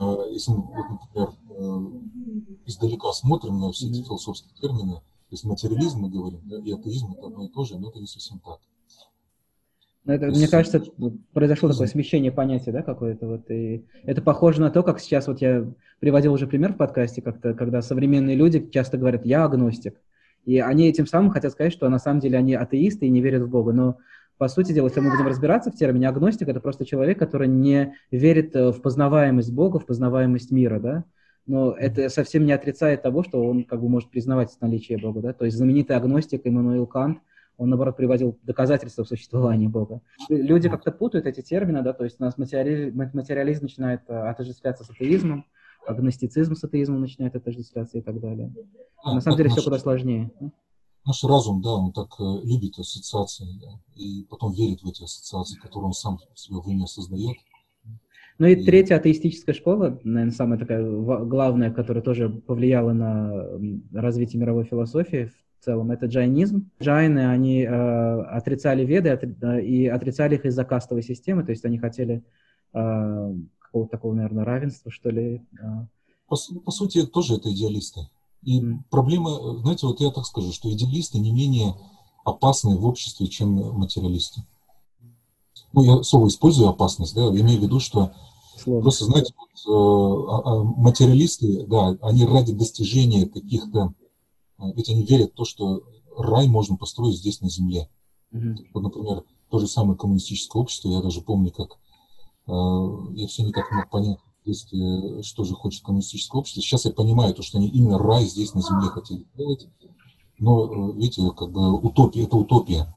э, если мы, вот, например, э, издалека смотрим на все эти философские термины, то есть материализм мы говорим, да, и атеизм это одно и то же, но это не совсем так. Это, мне кажется, произошло такое смещение понятия, да, какое-то вот, и это похоже на то, как сейчас вот я приводил уже пример в подкасте, как-то, когда современные люди часто говорят, я агностик, и они этим самым хотят сказать, что на самом деле они атеисты и не верят в Бога, но по сути дела, если мы будем разбираться в термине агностик, это просто человек, который не верит э, в познаваемость Бога, в познаваемость мира, да, но это совсем не отрицает того, что он как бы может признавать наличие Бога, да, то есть знаменитый агностик Иммануил Кант, он, наоборот, приводил доказательства существования Бога. Люди как-то путают эти термины, да, то есть у нас материализм, материализм начинает э, отождествляться с атеизмом, агностицизм с атеизмом начинает отождествляться и так далее. А, На самом деле все куда сложнее наш разум, да, он так э, любит ассоциации, да, и потом верит в эти ассоциации, которые он сам себе в уме создает. Ну и, и третья атеистическая школа, наверное, самая такая главная, которая тоже повлияла на развитие мировой философии в целом, это джайнизм. Джайны, они э, отрицали веды отри, и отрицали их из-за кастовой системы, то есть они хотели э, какого-то такого, наверное, равенства, что ли. Э. По, по сути, тоже это идеалисты. И mm. проблема, знаете, вот я так скажу, что идеалисты не менее опасны в обществе, чем материалисты. Ну, я слово использую опасность, да, имею в виду, что Слово. просто, знаете, вот, э, а, а, материалисты, да, они ради достижения каких-то, э, ведь они верят в то, что рай можно построить здесь на земле. Mm-hmm. Вот, например, то же самое коммунистическое общество, я даже помню, как э, я все никак не мог понять, есть, что же хочет коммунистическое общество. Сейчас я понимаю, то, что они именно рай здесь на земле хотели делать. Но, э, видите, как бы утопия, это утопия.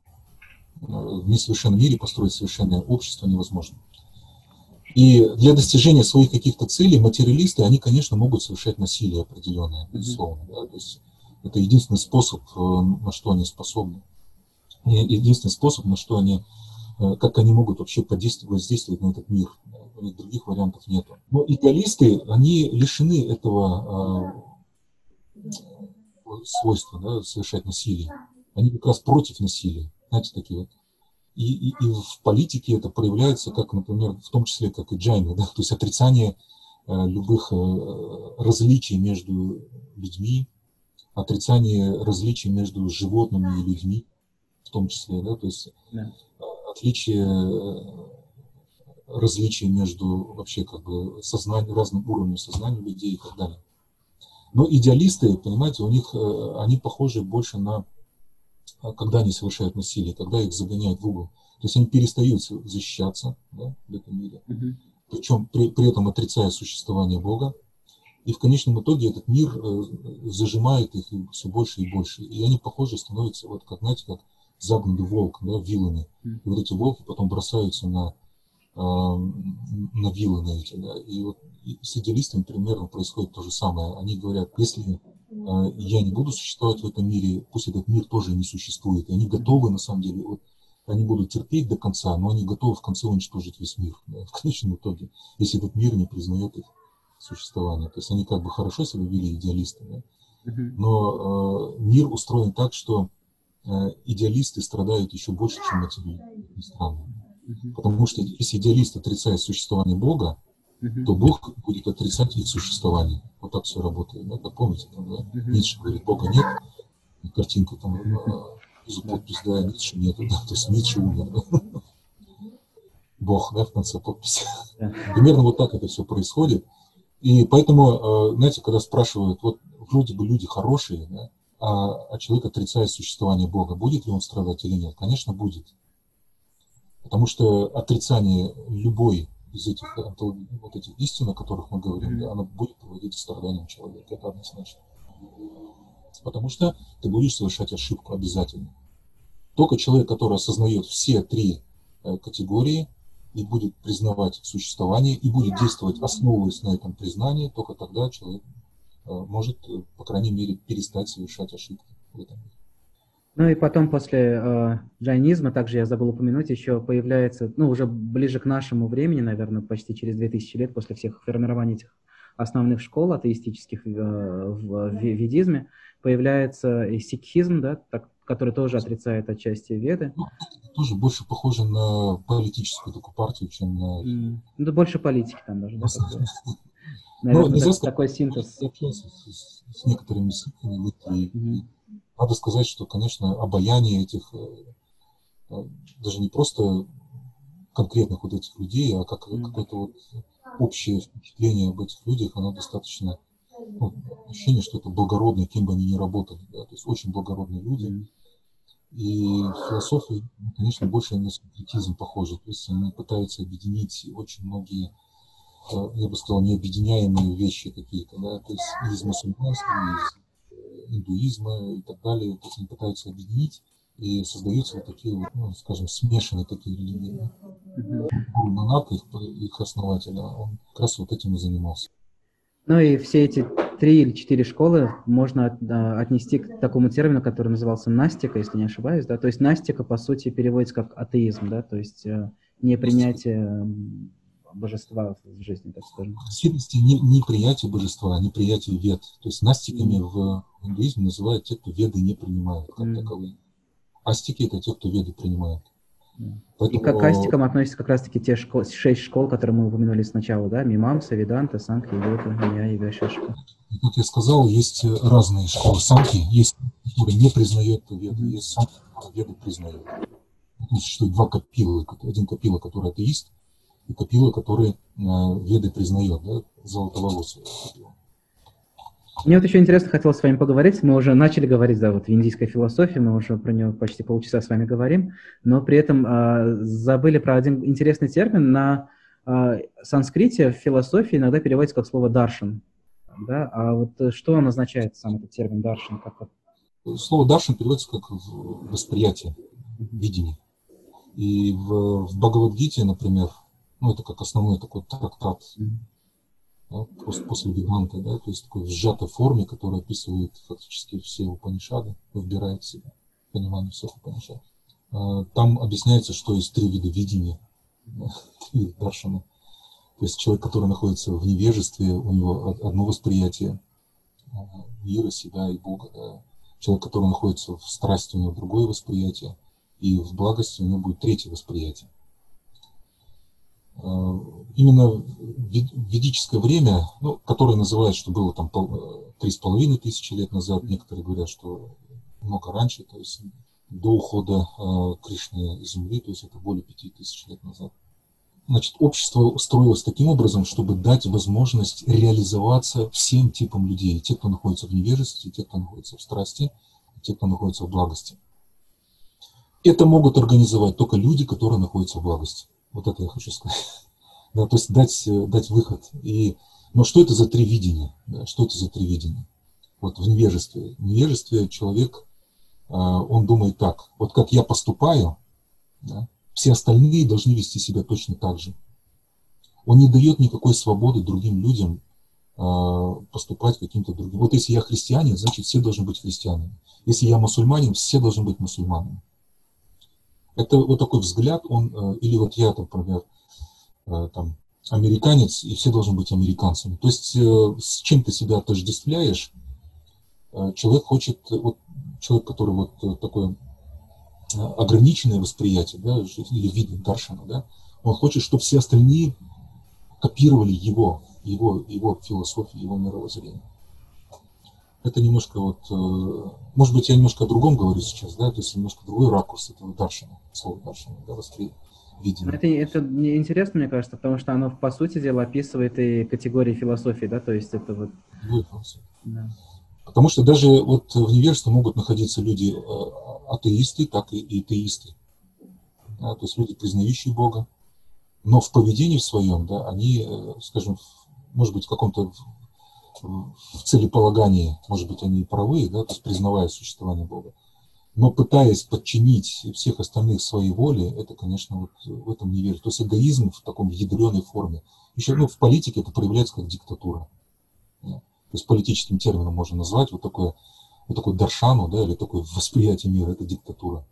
Э, в несовершенном мире построить совершенное общество невозможно. И для достижения своих каких-то целей материалисты, они, конечно, могут совершать насилие определенное, безусловно. Да? То есть это единственный способ, э, на что они способны. Единственный способ, на что они, как они могут вообще подействовать, воздействовать на этот мир у них других вариантов нет. Но идеалисты, они лишены этого э, свойства да, совершать насилие. Они как раз против насилия. Знаете, такие вот. И, и, и в политике это проявляется, как, например, в том числе, как и джайны, да, то есть отрицание э, любых э, различий между людьми, отрицание различий между животными и людьми, в том числе, да, то есть да. отличие различия между вообще как бы сознанием, разным уровнем сознания людей и так далее. Но идеалисты, понимаете, у них, э, они похожи больше на, а, когда они совершают насилие, когда их загоняют в угол. То есть они перестают защищаться да, в этом мире, mm-hmm. причем при, при этом отрицая существование Бога. И в конечном итоге этот мир э, зажимает их все больше и больше. И они похожи становятся, вот как, знаете, как загнанный волк, да, вилами. И вот эти волки потом бросаются на на виллы на эти. Да. И вот с идеалистами примерно происходит то же самое. Они говорят, если я не буду существовать в этом мире, пусть этот мир тоже не существует. И они готовы, на самом деле, вот, они будут терпеть до конца, но они готовы в конце уничтожить весь мир да, в конечном итоге, если этот мир не признает их существование. То есть они как бы хорошо себя вели идеалистами, но э, мир устроен так, что э, идеалисты страдают еще больше, чем материалисты. Странно. Потому что если идеалист отрицает существование Бога, то Бог будет отрицать их существование. Вот так все работает. Да? Помните, там, да? Ницше говорит, Бога нет, и картинка там из подпись, да, Ницше нет, да? то есть Ницше умер. Бог, да, в конце подписи. Примерно вот так это все происходит. И поэтому, э, знаете, когда спрашивают, вот вроде бы люди хорошие, да, а, а человек отрицает существование Бога, будет ли он страдать или нет? Конечно, будет. Потому что отрицание любой из этих вот этих истин, о которых мы говорим, да, она будет приводить к страданиям человека. Это однозначно. Потому что ты будешь совершать ошибку обязательно. Только человек, который осознает все три э, категории и будет признавать существование, и будет действовать, основываясь на этом признании, только тогда человек э, может, э, по крайней мере, перестать совершать ошибки в этом мире. Ну и потом после э, джайнизма, также я забыл упомянуть, еще появляется, ну уже ближе к нашему времени, наверное, почти через 2000 лет после всех формирований этих основных школ атеистических э, в, в ведизме, появляется и сикхизм, да, так, который тоже отрицает отчасти веды. Ну, тоже больше похоже на политическую такую партию, чем на... Mm. Ну, больше политики там даже, да, такое. Наверное, так, такой синтез. Я общался с, с некоторыми сикхами, вот, и, mm-hmm надо сказать, что, конечно, обаяние этих, э, э, даже не просто конкретных вот этих людей, а как mm-hmm. какое-то вот общее впечатление об этих людях, оно достаточно, ну, ощущение, что это благородные, кем бы они ни работали, да, то есть очень благородные люди. И философия, ну, конечно, больше на спиритизм похожа, то есть они пытаются объединить очень многие э, я бы сказал, необъединяемые вещи какие-то, да, то есть из мусульманства, из индуизма и так далее. То есть они пытаются объединить и создаются вот такие, вот, ну, скажем, смешанные такие религии. Гуру Нанак, их, их основатель, он как раз вот этим и занимался. Ну и все эти три или четыре школы можно от, а, отнести к такому термину, который назывался настика, если не ошибаюсь, да, то есть настика по сути переводится как атеизм, да, то есть э, непринятие божества в жизни, так скажем. В сущности, не, не принятие божества, а не принятие вед. То есть настиками mm. в индуизме называют те, кто веды не принимают как mm. таковые. Астики – это те, кто веды принимают. Поэтому... И к астикам относятся как раз-таки те школ, шесть школ, которые мы упомянули сначала, да? Мимамса, Веданта, Санкхи, Йога, Ния и Вайшешка. Как я сказал, есть разные школы Санки, есть, которые не признают mm-hmm. есть Санки, которые веды признают. Существует два капилы. Один капила, который атеист, и Капила, который э, Веды признает, да, золотоволосый. Мне вот еще интересно хотелось с вами поговорить. Мы уже начали говорить, да, вот в индийской философии, мы уже про нее почти полчаса с вами говорим, но при этом э, забыли про один интересный термин. На э, санскрите в философии иногда переводится как слово даршан. Да? А вот что он означает, сам этот термин даршан? Как... Слово даршан переводится как восприятие, видение. И в, в Бхагавадгите, например, ну, это как основной такой трактат да, после, после Веданты, да, то есть такой в сжатой форме, который описывает фактически все Упанишады, вбирает в себя понимание всех Упанишад. А, там объясняется, что есть три вида видения, три даршана. То есть человек, который находится в невежестве, у него одно восприятие а, мира, себя и Бога. Да. Человек, который находится в страсти, у него другое восприятие, и в благости у него будет третье восприятие. Именно в ведическое время, ну, которое называют, что было там э, три с половиной тысячи лет назад, некоторые говорят, что много раньше, то есть до ухода э, Кришны из Земли, то есть это более пяти тысяч лет назад. Значит, общество строилось таким образом, чтобы дать возможность реализоваться всем типам людей. Те, кто находится в невежестве, те, кто находится в страсти, те, кто находится в благости. Это могут организовать только люди, которые находятся в благости. Вот это я хочу сказать. Да, то есть дать, э, дать выход. И, но что это за три видения? Да, что это за три видения? Вот в невежестве. В невежестве человек, а, он думает так, вот как я поступаю, да, все остальные должны вести себя точно так же. Он не дает никакой свободы другим людям а, поступать каким-то другим. Вот если я христианин, значит все должны быть христианами. Если я мусульманин, все должны быть мусульманами. Это вот такой взгляд, он, э, или вот я, например, э, там, американец, и все должны быть американцами. То есть э, с чем ты себя отождествляешь, человек хочет, вот человек, который вот такое ограниченное восприятие, да, или вид Даршана, да, он хочет, чтобы все остальные копировали его, его, его философию, его мировоззрение. Это немножко вот, э, может быть, я немножко о другом говорю сейчас, да, то есть немножко другой ракурс этого Даршина, слова Даршина, да, восприятия. Это, это мне интересно, мне кажется, потому что оно, по сути дела, описывает и категории философии, да, то есть это вот... Да. Потому что даже вот в невежестве могут находиться люди э, атеисты, так и, и теисты. Да, то есть люди, признающие Бога, но в поведении в своем, да, они, э, скажем, может быть, в каком-то в целеполагании, может быть, они и правы, да, то есть признавая существование Бога, но пытаясь подчинить всех остальных своей воле, это, конечно, вот в этом не верю. То есть эгоизм в таком ядреной форме. Еще ну, в политике это проявляется как диктатура. То есть политическим термином можно назвать вот такое, вот такое даршану, да, или такое восприятие мира, это диктатура.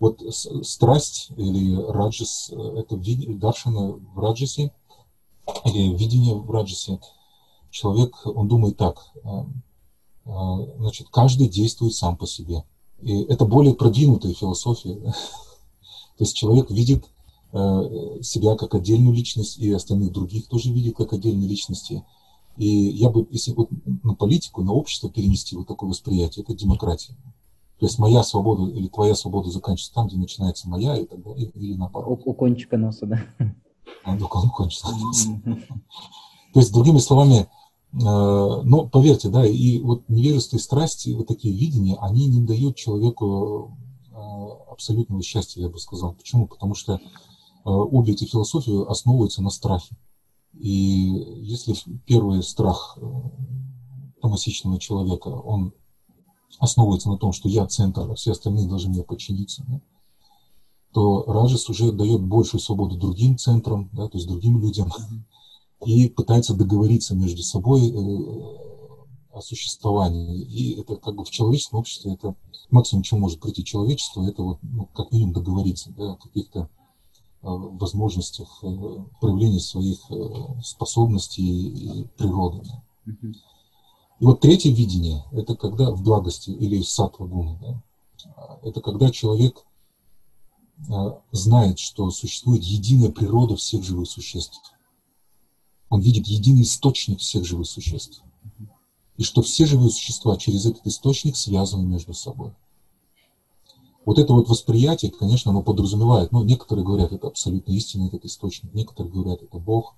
Вот страсть или раджас, это даршана в раджасе, или видение в раджасе, человек, он думает так, э, э, значит, каждый действует сам по себе. И это более продвинутая философия. То есть человек видит э, себя как отдельную личность, и остальных других тоже видит как отдельные личности. И я бы, если вот на политику, на общество перенести вот такое восприятие, это демократия. То есть моя свобода или твоя свобода заканчивается там, где начинается моя, и далее, или наоборот. У, у кончика носа, да? А, у кончика носа. То есть, другими словами, но поверьте, да, и вот невежество и страсти, вот такие видения, они не дают человеку э, абсолютного счастья, я бы сказал. Почему? Потому что э, обе эти философии основываются на страхе. И если первый страх томасичного человека, он основывается на том, что я центр, а все остальные должны мне подчиниться, да, то Раджас уже дает большую свободу другим центрам, да, то есть другим людям. Mm-hmm и пытается договориться между собой э, о существовании. И это как бы в человеческом обществе это максимум, чем может прийти человечество, это вот, ну, как минимум договориться да, о каких-то э, возможностях э, проявления своих способностей и природы. И вот третье видение, это когда в благости или в сатва гуна, да, это когда человек знает, что существует единая природа всех живых существ. Он видит единый источник всех живых существ. И что все живые существа через этот источник связаны между собой. Вот это вот восприятие, конечно, оно подразумевает, ну, некоторые говорят, это абсолютно истинный этот источник, некоторые говорят, это Бог,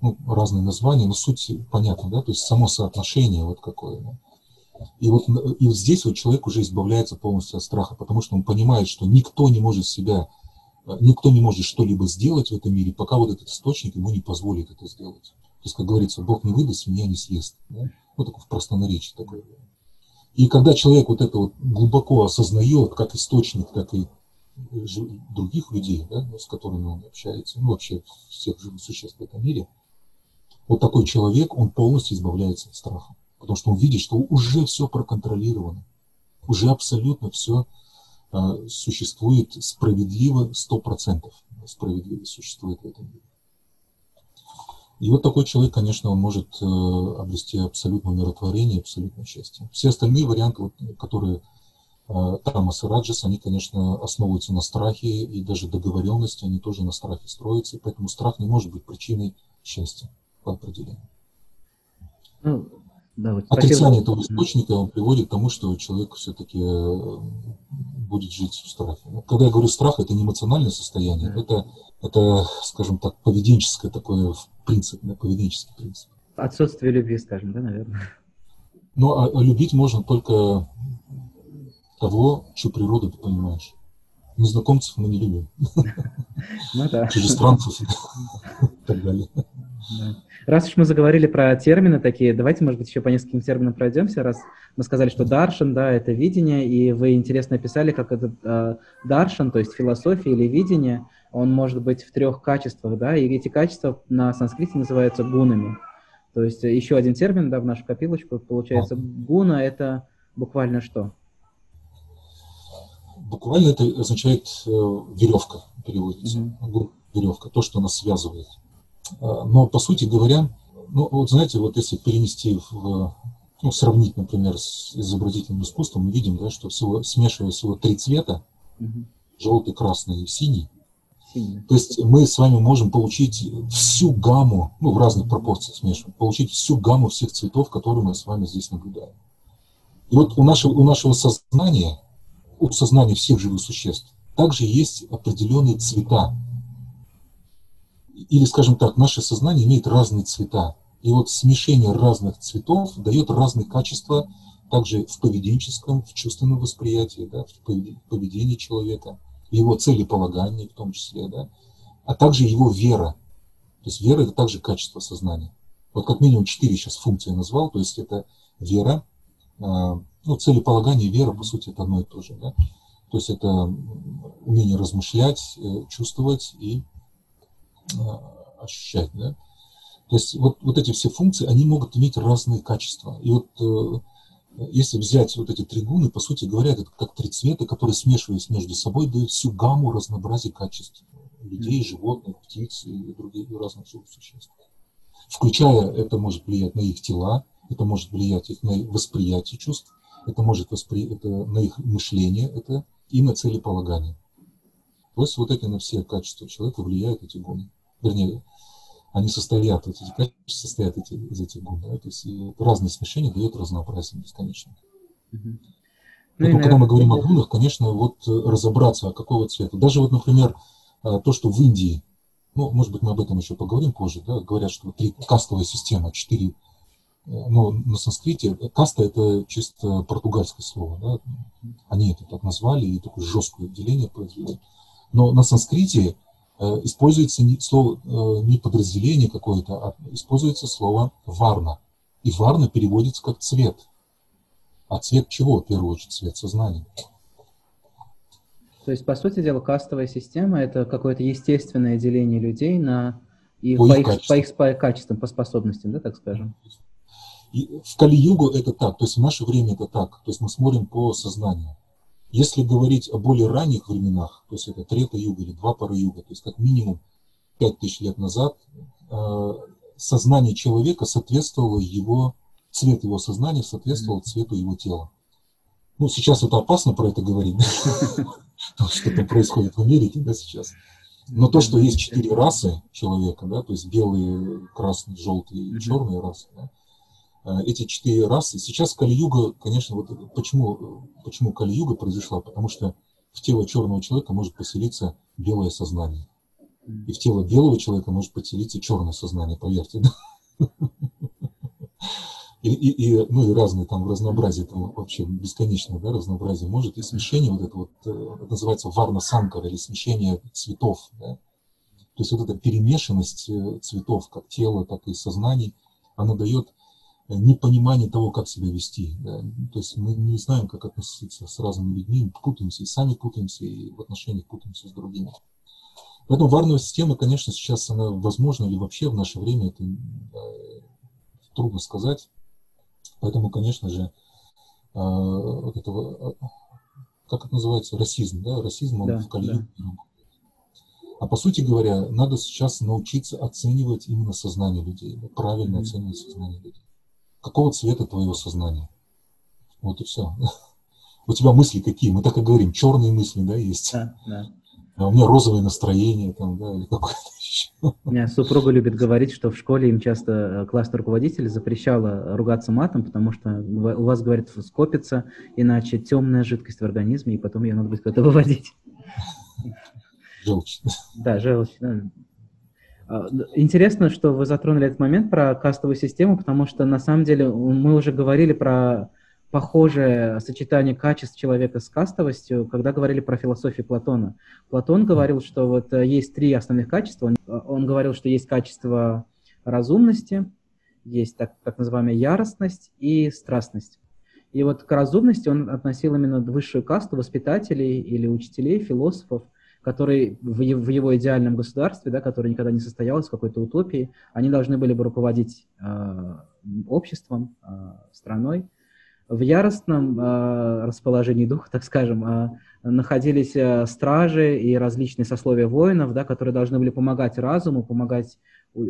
ну, разные названия, но суть понятна, да, то есть само соотношение вот какое. Да? И вот, и вот здесь вот человек уже избавляется полностью от страха, потому что он понимает, что никто не может себя никто не может что-либо сделать в этом мире, пока вот этот источник ему не позволит это сделать. То есть, как говорится, Бог не выдаст, меня не съест. Да? Вот такое в простонаречии такое. И когда человек вот это вот глубоко осознает, как источник, как и других людей, да, с которыми он общается, ну вообще всех живых существ в этом мире, вот такой человек, он полностью избавляется от страха. Потому что он видит, что уже все проконтролировано, уже абсолютно все а, существует справедливо, сто процентов справедливо существует в этом мире. И вот такой человек, конечно, он может э, обрести абсолютное умиротворение, абсолютное счастье. Все остальные варианты, вот, которые э, Тамас и Раджас, они, конечно, основываются на страхе, и даже договоренности, они тоже на страхе строятся, и поэтому страх не может быть причиной счастья по определению. Ну, да, вот Отрицание этого источника он приводит к тому, что человек все-таки э, будет жить в страхе. Когда я говорю страх, это не эмоциональное состояние, это, это, скажем так, поведенческое такое принцип, да, поведенческий принцип. Отсутствие любви, скажем, да, наверное. Ну, а, а любить можно только того, чью природу ты понимаешь. Незнакомцев мы не любим. Ну да. Чужестранцев и так далее. Раз уж мы заговорили про термины такие, давайте, может быть, еще по нескольким терминам пройдемся, раз мы сказали, что даршан, да, это видение, и вы интересно описали, как этот э, даршан, то есть философия или видение, он может быть в трех качествах, да, и эти качества на санскрите называются гунами. То есть еще один термин, да, в нашу копилочку, получается, гуна — это буквально что? Буквально это означает э, веревка, переводится. Mm-hmm. Веревка, то, что нас связывает. А, но, по сути говоря, ну, вот знаете, вот если перенести в, ну, сравнить, например, с изобразительным искусством, мы видим, да, что всего, смешивая всего три цвета, mm-hmm. желтый, красный и синий, Синий. То есть мы с вами можем получить всю гамму, ну, в разных пропорциях смешивать, получить всю гамму всех цветов, которые мы с вами здесь наблюдаем. И вот у нашего, у нашего сознания, у сознания всех живых существ, также есть определенные цвета. Или, скажем так, наше сознание имеет разные цвета. И вот смешение разных цветов дает разные качества также в поведенческом, в чувственном восприятии, да, в поведении человека, его целеполагании в том числе, да, а также его вера. То есть вера – это также качество сознания. Вот как минимум четыре сейчас функции назвал, то есть это вера, а, ну, целеполагание и вера, по сути, это одно и то же. Да? То есть это умение размышлять, э, чувствовать и а, ощущать. Да? То есть вот, вот эти все функции, они могут иметь разные качества. И вот э, если взять вот эти три гуны, по сути говоря, это как три цвета, которые, смешиваясь между собой, дают всю гамму разнообразия качеств людей, животных, птиц и других разных существ. Включая, это может влиять на их тела, это может влиять их на восприятие чувств, это может воспри... это на их мышление, это и на целеполагание. То есть вот эти на все качества человека влияют эти гуны. Вернее, они состоят, вот эти качества состоят эти, из этих гун. Да? То есть разные смешения дают разнообразие бесконечно. Угу. Поэтому, когда мы говорим о гунах, конечно, вот разобраться, а какого цвета. Даже вот, например, а, то, что в Индии, ну, может быть, мы об этом еще поговорим позже, да, говорят, что три кастовая система, четыре ну, на санскрите каста это чисто португальское слово, да? они это так назвали и такое жесткое деление произвели. Но на санскрите э, используется не, слово, э, не подразделение какое-то, а используется слово варна. И варна переводится как цвет. А цвет чего, в первую очередь, цвет сознания? То есть, по сути дела, кастовая система – это какое-то естественное деление людей на и по, по, их, по их по качествам, по способностям, да, так скажем? И в Кали-Югу это так, то есть в наше время это так, то есть мы смотрим по сознанию. Если говорить о более ранних временах, то есть это Трета Юга или Два пары Юга, то есть как минимум 5000 лет назад, э, сознание человека соответствовало его, цвет его сознания соответствовал цвету его тела. Ну, сейчас это опасно про это говорить, что там происходит в Америке, да, сейчас. Но то, что есть четыре расы человека, да, то есть белые, красные, желтые и черные расы, да, эти четыре расы. Сейчас Кали-Юга, конечно, вот почему, почему Кали-Юга произошла? Потому что в тело черного человека может поселиться белое сознание. И в тело белого человека может поселиться черное сознание, поверьте. Да? И, и, и, ну, и разные там разнообразие, там вообще бесконечное да, разнообразие может, и смешение вот это вот, э, это называется варна санкара, или смешение цветов, да? То есть вот эта перемешанность э, цветов, как тела, так и сознаний, она дает непонимание того, как себя вести. Да. То есть мы не знаем, как относиться с разными людьми, путаемся, и сами путаемся, и в отношениях путаемся с другими. Поэтому варная система, конечно, сейчас она возможна или вообще в наше время, это э, трудно сказать. Поэтому, конечно же, э, вот этого, э, как это называется, расизм, да, расизм, он да, в Калиюге да. А по сути говоря, надо сейчас научиться оценивать именно сознание людей, правильно mm-hmm. оценивать сознание людей какого цвета твоего сознания. Вот и все. У тебя мысли какие? Мы так и говорим, черные мысли, да, есть. Да, да. А у меня розовое настроение, там, да, или какое-то еще. У меня супруга любит говорить, что в школе им часто э, классный руководитель запрещала ругаться матом, потому что у вас, говорит, скопится, иначе темная жидкость в организме, и потом ее надо будет куда-то выводить. Желчь. Да, желчь. Да. А, интересно, что вы затронули этот момент про кастовую систему, потому что на самом деле мы уже говорили про похожее сочетание качеств человека с кастовостью, когда говорили про философию Платона. Платон говорил, что вот э, есть три основных качества. Он, э, он говорил, что есть качество разумности, есть так, так называемая яростность и страстность. И вот к разумности он относил именно высшую касту воспитателей или учителей, философов – который в, в его идеальном государстве, да, который никогда не состоялось в какой-то утопии, они должны были бы руководить э, обществом, э, страной. в яростном э, расположении духа, так скажем, э, находились э, стражи и различные сословия воинов, да, которые должны были помогать разуму, помогать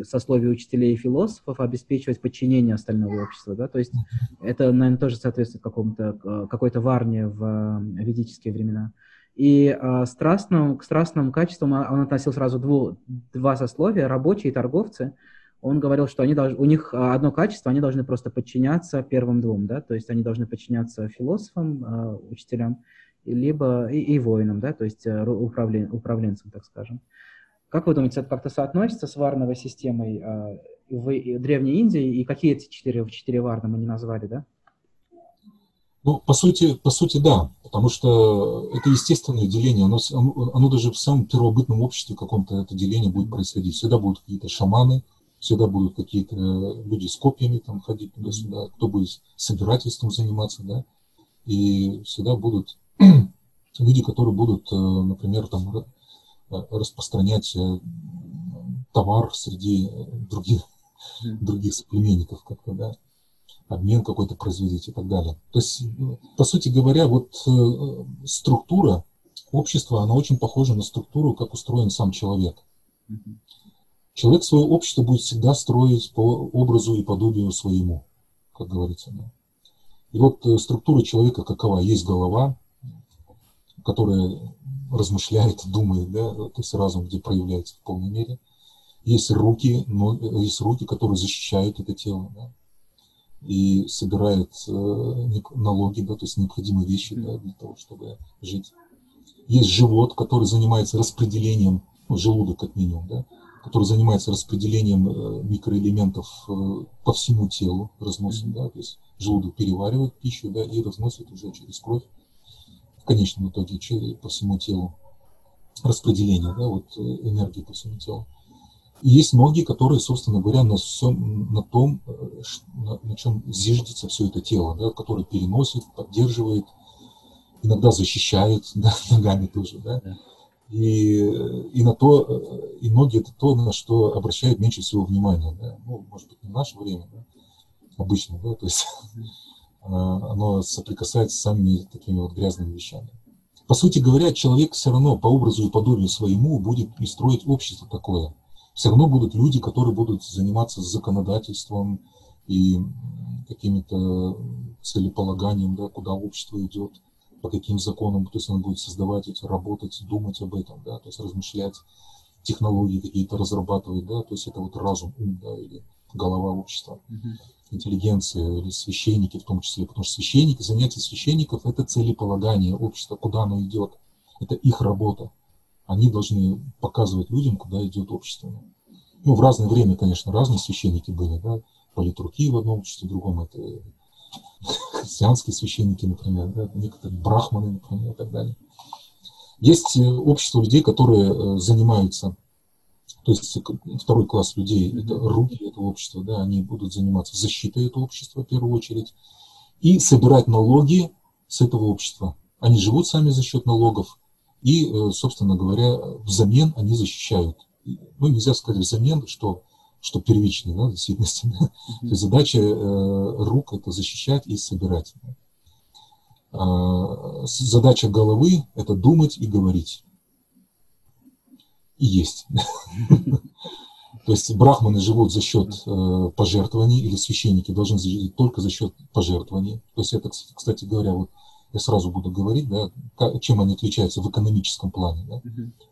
сословию учителей и философов, обеспечивать подчинение остального общества. Да? То есть это, наверное, тоже соответствует какому-то, какой-то варне в ведические времена. И э, страстным, к страстным качествам он относил сразу дву, два сословия, рабочие и торговцы. Он говорил, что они должны, у них одно качество, они должны просто подчиняться первым двум, да, то есть они должны подчиняться философам, э, учителям, либо и, и воинам, да, то есть э, управлен, управленцам, так скажем. Как вы думаете, это как-то соотносится с варновой системой э, в Древней Индии? И какие эти четыре, четыре варны мы не назвали, да? Ну, по сути, по сути, да, потому что это естественное деление, оно, оно, оно даже в самом первобытном обществе каком-то это деление будет происходить. Всегда будут какие-то шаманы, всегда будут какие-то люди с копьями там ходить туда-сюда, кто будет собирательством заниматься, да, и всегда будут люди, которые будут, э, например, там распространять э, товар среди других, других соплеменников как-то, да, обмен какой-то производить и так далее. То есть, по сути говоря, вот э, структура общества, она очень похожа на структуру, как устроен сам человек. Человек свое общество будет всегда строить по образу и подобию своему, как говорится. И вот э, структура человека какова? Есть голова, которая размышляет, думает, да, то есть разум, где проявляется в полной мере. Есть руки, но, есть руки, которые защищают это тело, да, и собирают э, налоги, да, то есть необходимые вещи да, для того, чтобы жить. Есть живот, который занимается распределением, ну, желудок как минимум, да, который занимается распределением э, микроэлементов э, по всему телу, разносит, да, то есть желудок переваривает пищу, да, и разносит уже через кровь конечном итоге по всему телу распределение да, вот, э, энергии по всему телу. И есть ноги, которые, собственно говоря, на всем, на том, э, на, на чем зиждется все это тело, да, которое переносит, поддерживает, иногда защищает да, ногами тоже, да. И, и на то, э, и ноги это то, на что обращают меньше всего внимания, да. Ну, может быть, не в наше время, да, обычно, да, то есть А, оно соприкасается с самыми такими вот грязными вещами. По сути говоря, человек все равно по образу и подобию своему будет и строить общество такое. Все равно будут люди, которые будут заниматься законодательством и какими-то целеполаганием, да, куда общество идет, по каким законам, то есть оно будет создавать эти, работать, думать об этом, да, то есть размышлять, технологии какие-то разрабатывать, да, то есть это вот разум, ум, да, или голова общества. Mm-hmm интеллигенция или священники в том числе, потому что священники, занятия священников – это целеполагание общества, куда оно идет. Это их работа. Они должны показывать людям, куда идет общество. Ну, в разное время, конечно, разные священники были, да, политруки в одном обществе, в другом это христианские священники, например, да, некоторые брахманы, например, и так далее. Есть э, общество людей, которые э, занимаются то есть второй класс людей, это руки этого общества, да, они будут заниматься защитой этого общества в первую очередь и собирать налоги с этого общества. Они живут сами за счет налогов и, э, собственно говоря, взамен они защищают. Ну, нельзя сказать взамен, что, что первичный, да, в действительности. Mm-hmm. То есть задача э, рук – это защищать и собирать. А, задача головы – это думать и говорить и есть. То есть брахманы живут за счет э, пожертвований, или священники должны жить только за счет пожертвований. То есть это, кстати говоря, вот я сразу буду говорить, да, чем они отличаются в экономическом плане. Да?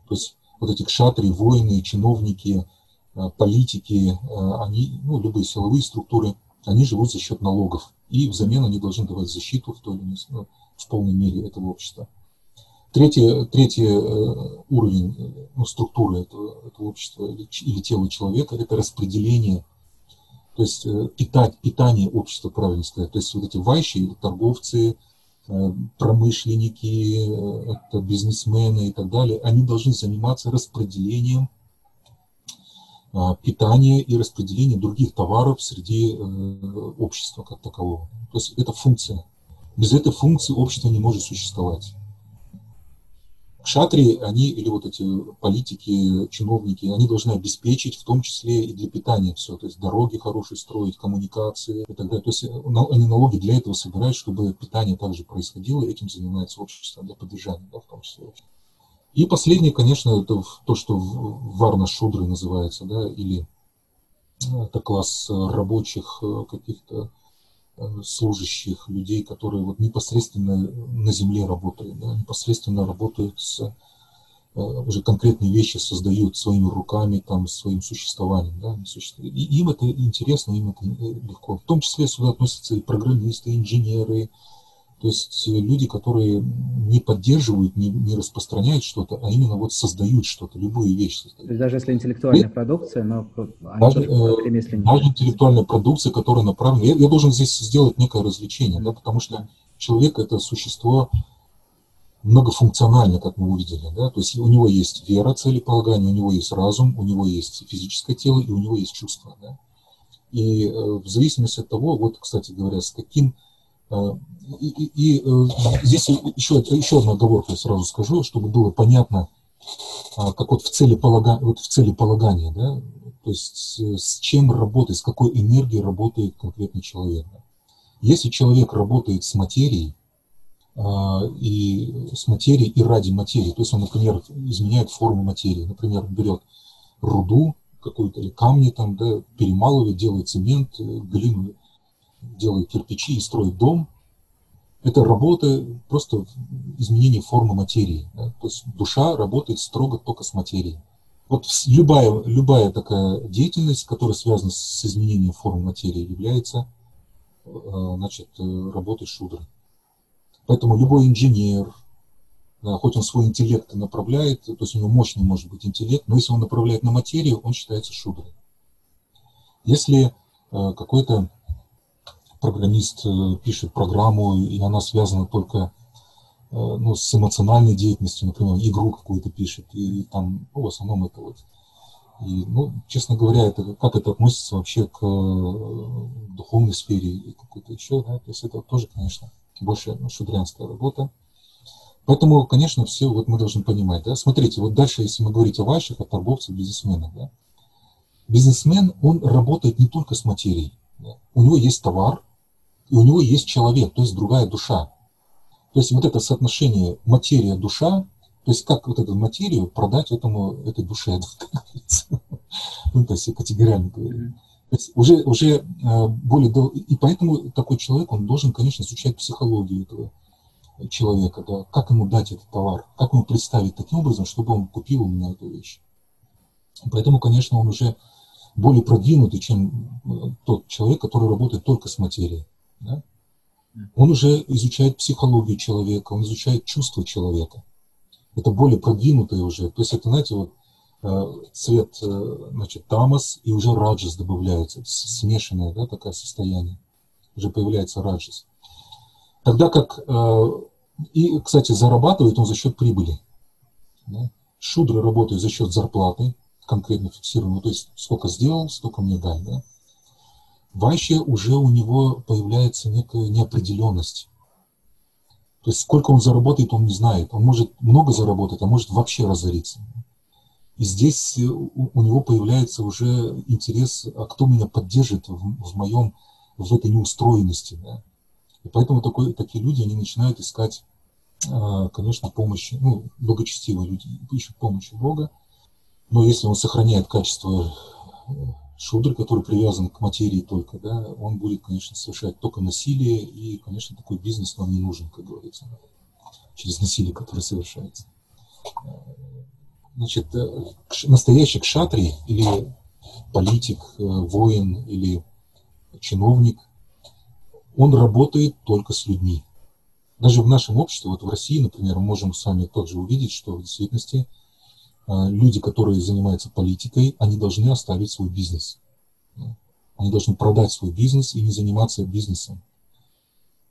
То есть вот эти кшатри, воины, чиновники, э, политики, э, они, ну, любые силовые структуры, они живут за счет налогов. И взамен они должны давать защиту в, той, ну, в полной мере этого общества. Третий, третий э, уровень ну, структуры этого, этого общества или, или тела человека – это распределение, то есть питать, питание общества, правильно сказать. То есть вот эти вайши, торговцы, промышленники, это бизнесмены и так далее, они должны заниматься распределением питания и распределением других товаров среди общества как такового. То есть это функция. Без этой функции общество не может существовать Кшатри, они, или вот эти политики, чиновники, они должны обеспечить в том числе и для питания все, то есть дороги хорошие строить, коммуникации и так далее. То есть э, они налоги для этого собирают, чтобы питание также происходило, этим занимается общество для поддержания, да, в том числе. И последнее, конечно, это то, что варна шудры называется, да, или э, это класс рабочих каких-то Э, служащих, людей, которые вот непосредственно на земле работают, да, непосредственно работают с э, уже конкретные вещи создают своими руками, там, своим существованием. Да, и им это интересно, им это легко. В том числе сюда относятся и программисты, и инженеры, то есть э, люди, которые не поддерживают, не, не распространяют что-то, а именно вот создают что-то, любую вещь создают. То есть даже если интеллектуальная и, продукция, но даже, тоже э, даже интеллектуальная продукция, которая направлена... Я, я должен здесь сделать некое развлечение, да, потому что человек – это существо многофункциональное, как мы увидели. Да? То есть у него есть вера, целеполагание, у него есть разум, у него есть физическое тело и у него есть чувства. Да? И э, в зависимости от того, вот, кстати говоря, с каким и, и, и э, здесь еще, еще одна оговорка я сразу скажу, чтобы было понятно, а, как вот в цели, полага, вот в цели полагания, да, то есть э, с чем работает, с какой энергией работает конкретный человек. Если человек работает с материей, а, и с материей и ради материи, то есть он, например, изменяет форму материи, например, берет руду какую-то или камни там, да, перемалывает, делает цемент, глину, делает кирпичи и строит дом, это работа, просто изменение формы материи. Да? То есть душа работает строго только с материей. Вот любая, любая такая деятельность, которая связана с изменением формы материи, является э, значит, э, работой шудры. Поэтому любой инженер, да, хоть он свой интеллект направляет, то есть у него мощный может быть интеллект, но если он направляет на материю, он считается шудрой. Если э, какой-то программист э, пишет программу, и она связана только э, ну, с эмоциональной деятельностью, например, игру какую-то пишет, и там, ну, в основном это вот. И, ну, честно говоря, это, как это относится вообще к э, духовной сфере и какой-то еще, да, то есть это тоже, конечно, больше ну, шудрянская работа. Поэтому, конечно, все вот мы должны понимать, да, смотрите, вот дальше, если мы говорить о ваших, о торговцах, бизнесменах, да, бизнесмен, он работает не только с материей, да. у него есть товар, и у него есть человек, то есть другая душа. То есть вот это соотношение материя-душа, то есть как вот эту материю продать этому, этой душе, ну, то есть категориально говорю. То есть уже, уже э, более... И поэтому такой человек, он должен, конечно, изучать психологию этого человека, да, как ему дать этот товар, как ему представить таким образом, чтобы он купил у меня эту вещь. Поэтому, конечно, он уже более продвинутый, чем э, тот человек, который работает только с материей. Да? Он уже изучает психологию человека, он изучает чувства человека. Это более продвинутое уже. То есть это, знаете, вот э, цвет, э, значит, тамас и уже раджас добавляется, смешанное, да, такое состояние. Уже появляется раджас. Тогда как, э, и, кстати, зарабатывает он за счет прибыли. Да? Шудры работают за счет зарплаты, конкретно фиксированной, то есть сколько сделал, столько мне дай. Да? Вайще уже у него появляется некая неопределенность. То есть сколько он заработает, он не знает. Он может много заработать, а может вообще разориться. И здесь э, у него появляется уже интерес, а кто меня поддержит в, в моем, в этой неустроенности. Да? И поэтому такой, такие люди, они начинают искать, а, конечно, помощи, ну, благочестивые люди ищут помощи Бога, но если он сохраняет качество э, шудр, который привязан к материи только, да, он будет, конечно, совершать только насилие, и, конечно, такой бизнес нам не нужен, как говорится, через насилие, которое совершается. Значит, э, настоящий кшатри или политик, э, воин или чиновник, он работает только с людьми. Даже в нашем обществе, вот в России, например, мы можем с вами также увидеть, что в действительности люди, которые занимаются политикой, они должны оставить свой бизнес. Они должны продать свой бизнес и не заниматься бизнесом.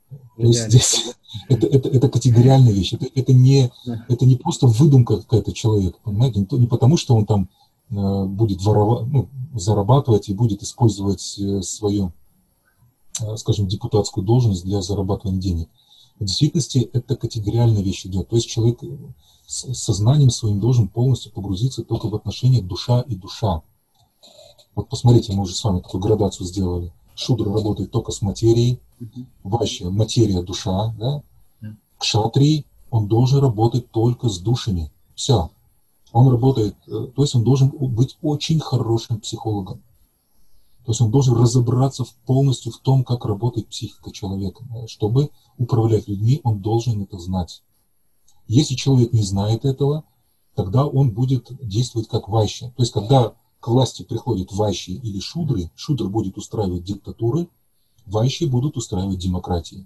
То есть здесь это, это, это категориальная вещь. Это, это, не, это не просто выдумка какая-то человека, понимаете? Не, не потому, что он там э, будет воровать, ну, зарабатывать и будет использовать э, свою, э, скажем, депутатскую должность для зарабатывания денег. В действительности это категориальная вещь идет. То есть человек с сознанием своим должен полностью погрузиться только в отношения душа и душа. Вот посмотрите, мы уже с вами такую градацию сделали. Шудра работает только с материей, Ваща – материя, душа, да? Кшатрий, он должен работать только с душами. Все. Он работает, э, то есть он должен быть очень хорошим психологом. То есть он должен разобраться полностью в том, как работает психика человека. Чтобы управлять людьми, он должен это знать. Если человек не знает этого, тогда он будет действовать как вайщи. То есть когда к власти приходят вайщи или шудры, шудр будет устраивать диктатуры, вайщи будут устраивать демократии.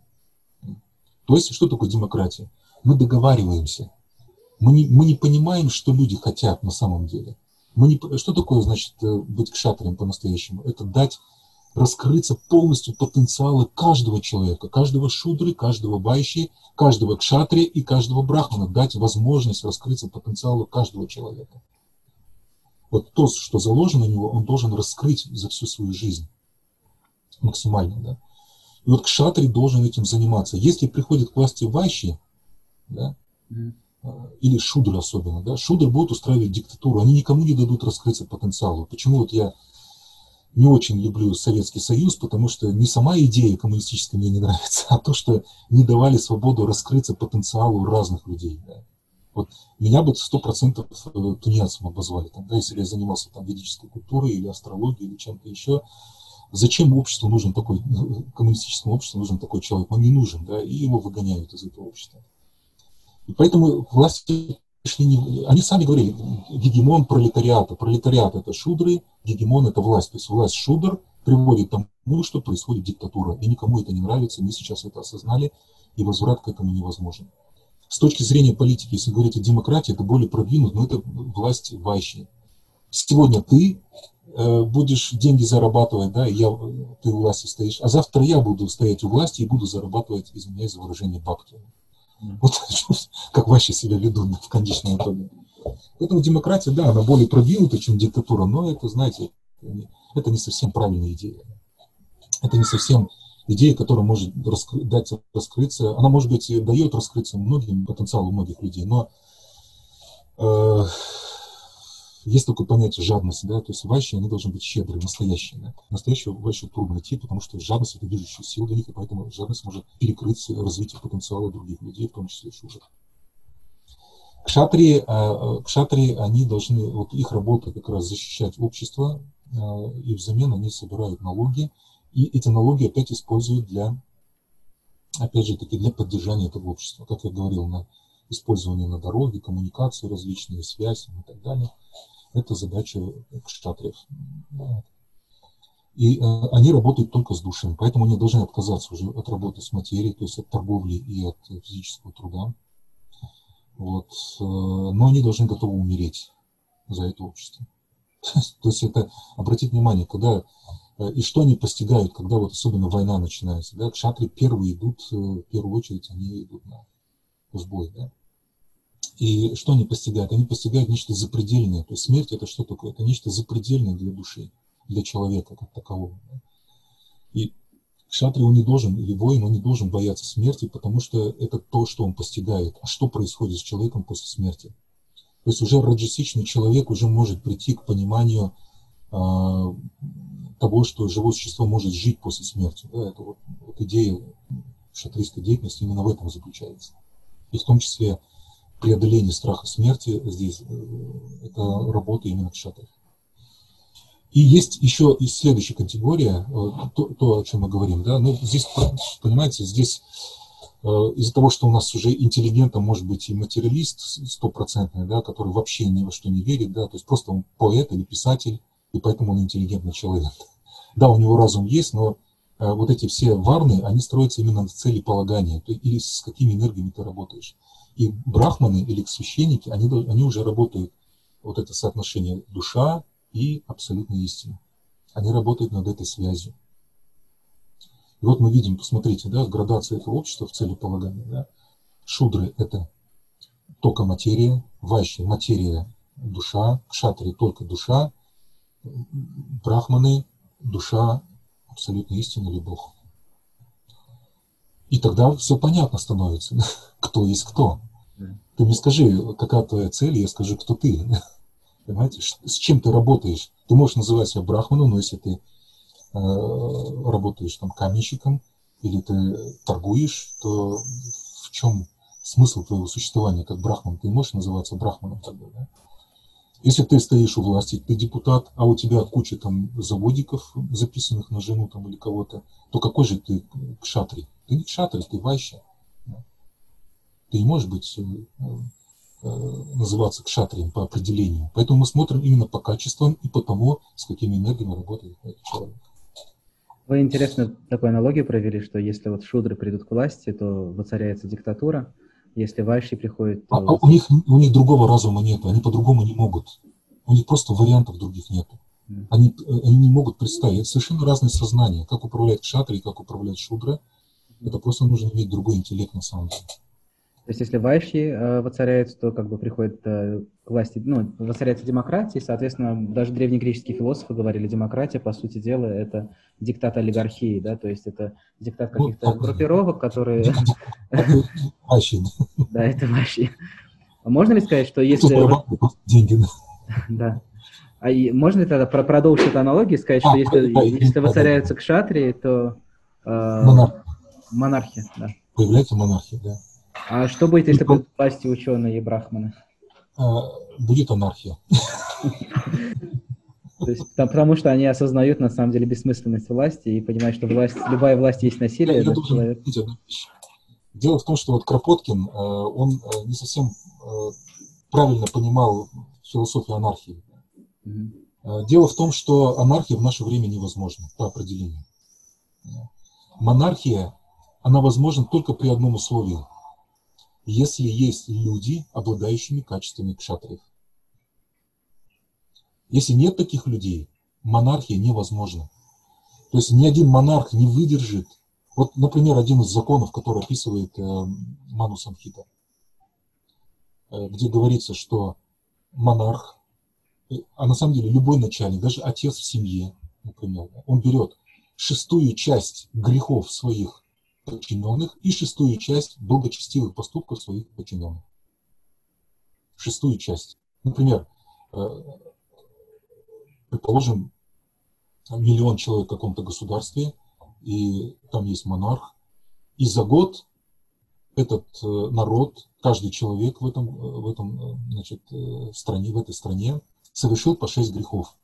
То есть что такое демократия? Мы договариваемся. Мы не, мы не понимаем, что люди хотят на самом деле. Мы не, что такое, значит, э, быть кшатрием по-настоящему? Это дать раскрыться полностью потенциалы каждого человека, каждого шудры, каждого байши, каждого кшатри и каждого брахмана, дать возможность раскрыться потенциалу каждого человека. Вот то, что заложено у него, он должен раскрыть за всю свою жизнь максимально. Да? И вот кшатри должен этим заниматься. Если приходит к власти вайши, да, или шудр особенно, да, шудр будет устраивать диктатуру, они никому не дадут раскрыться потенциалу. Почему вот я не очень люблю Советский Союз, потому что не сама идея коммунистическая мне не нравится, а то, что не давали свободу раскрыться потенциалу разных людей. Да. Вот меня бы сто процентов э, тунеядцем обозвали, там, да, если я занимался там ведической культурой или астрологией или чем-то еще. Зачем обществу нужен такой, э, коммунистическому обществу нужен такой человек? Он не нужен, да, и его выгоняют из этого общества. И поэтому власти пришли не... Они сами говорили, гегемон пролетариата. Пролетариат – это шудры, гегемон – это власть. То есть власть шудр приводит к тому, что происходит диктатура. И никому это не нравится, мы сейчас это осознали, и возврат к этому невозможен. С точки зрения политики, если говорить о демократии, это более продвинут, но это власть вайщи. Сегодня ты э, будешь деньги зарабатывать, да, я, ты у власти стоишь, а завтра я буду стоять у власти и буду зарабатывать, извиняюсь за выражение, бабки. Вот как вообще себя ведут в конечном итоге. Поэтому демократия, да, она более продвинута, чем диктатура, но это, знаете, это не совсем правильная идея. Это не совсем идея, которая может раскры, дать раскрыться. Она, может быть, дает раскрыться многим, потенциалу многих людей, но э, есть такое понятие жадность, да, то есть вайши, они должны быть щедрые, настоящие. Да. Настоящего вайши трудно найти, потому что жадность – это движущая сила для них, и поэтому жадность может перекрыть развитие потенциала других людей, в том числе шужер. Кшатри, а, а, кшатри, они должны, вот их работа как раз защищать общество, а, и взамен они собирают налоги, и эти налоги опять используют для, опять же таки, для поддержания этого общества. Как я говорил, на использование на дороге, коммуникации различные, связи и так далее. Это задача кшатриев. И э, они работают только с душами, поэтому они должны отказаться уже от работы с материей, то есть от торговли и от физического труда. Вот. Э, но они должны готовы умереть за это общество. То есть это, обратите внимание, когда э, и что они постигают, когда вот особенно война начинается, да, кшатри первые идут, э, в первую очередь они идут на сбой, да. И что они постигают? Они постигают нечто запредельное. То есть смерть это что такое? Это нечто запредельное для души, для человека как такового. И кшатри он не должен, или воин, он не должен бояться смерти, потому что это то, что он постигает. А что происходит с человеком после смерти? То есть уже раджасичный человек уже может прийти к пониманию э, того, что живое существо может жить после смерти. Да, это вот, вот идея шатрийской деятельности именно в этом заключается. И в том числе преодоление страха смерти здесь, э, это работа именно кшатров. И есть еще и следующая категория, э, то, то о чем мы говорим, да, ну, здесь, понимаете, здесь э, из-за того, что у нас уже интеллигентом может быть и материалист стопроцентный, да, который вообще ни во что не верит, да, то есть просто он поэт или писатель, и поэтому он интеллигентный человек. Да, у него разум есть, но вот эти все варны, они строятся именно на цели полагания, то, или с какими энергиями ты работаешь. И брахманы или священники, они, они уже работают, вот это соотношение душа и абсолютная истина. Они работают над этой связью. И вот мы видим, посмотрите, да, градация этого общества в целеполагании. Да. Шудры – это только материя, вайши – материя, душа, кшатри – только душа, брахманы – душа, абсолютная истина или Бог. И тогда все понятно становится, кто есть кто. Ты мне скажи, какая твоя цель, я скажу, кто ты. Понимаете, с чем ты работаешь? Ты можешь называть себя брахманом, но если ты э, работаешь там каменщиком или ты торгуешь, то в чем смысл твоего существования как брахман? Ты можешь называться брахманом тогда, да? Если ты стоишь у власти, ты депутат, а у тебя куча там заводиков, записанных на жену там или кого-то, то какой же ты кшатри? Ты не кшатри, ты вайща. Ты не можешь быть э, э, называться кшатрием по определению. Поэтому мы смотрим именно по качествам и по тому, с какими энергиями работает этот человек. Вы интересно такую аналогию провели, что если вот шудры придут к власти, то воцаряется диктатура, если вайши приходят... То... А, у, них, у них другого разума нет, они по-другому не могут. У них просто вариантов других нет. Они, они не могут представить. Это совершенно разные сознания. Как управлять кшатри, как управлять шудра. Это просто нужно иметь другой интеллект на самом деле. То есть если вайши э, воцаряются, то как бы приходит э, к власти, ну, воцаряется демократия, и, соответственно, даже древнегреческие философы говорили, демократия, по сути дела, это диктат олигархии, да, то есть это диктат каких-то группировок, которые... Да, это. А можно ли сказать, что если... Деньги. Да. А можно ли тогда продолжить эту аналогию и сказать, что а, если, воцаряются кшатрии, то... Э, монархия, да. Появляется монархия, да. А что будет, если будут власти ученые и брахманы? Будет анархия. То есть, потому что они осознают на самом деле бессмысленность власти и понимают, что власть, любая власть есть насилие. Я, я должен человек... Дело в том, что вот Кропоткин, э, он э, не совсем э, правильно понимал философию анархии. Угу. Дело в том, что анархия в наше время невозможна по определению. Монархия, она возможна только при одном условии – если есть люди, обладающими качествами кшатриев. Если нет таких людей, монархия невозможна. То есть ни один монарх не выдержит. Вот, например, один из законов, который описывает э, Ману Самхита, э, где говорится, что монарх, э, а на самом деле любой начальник, даже отец в семье, например, он берет шестую часть грехов своих подчиненных и шестую часть благочестивых поступков своих подчиненных. Шестую часть. Например, э, предположим, миллион человек в каком-то государстве, и там есть монарх, и за год этот э, народ, каждый человек в этом, в этом значит, э, стране, в этой стране совершил по шесть грехов.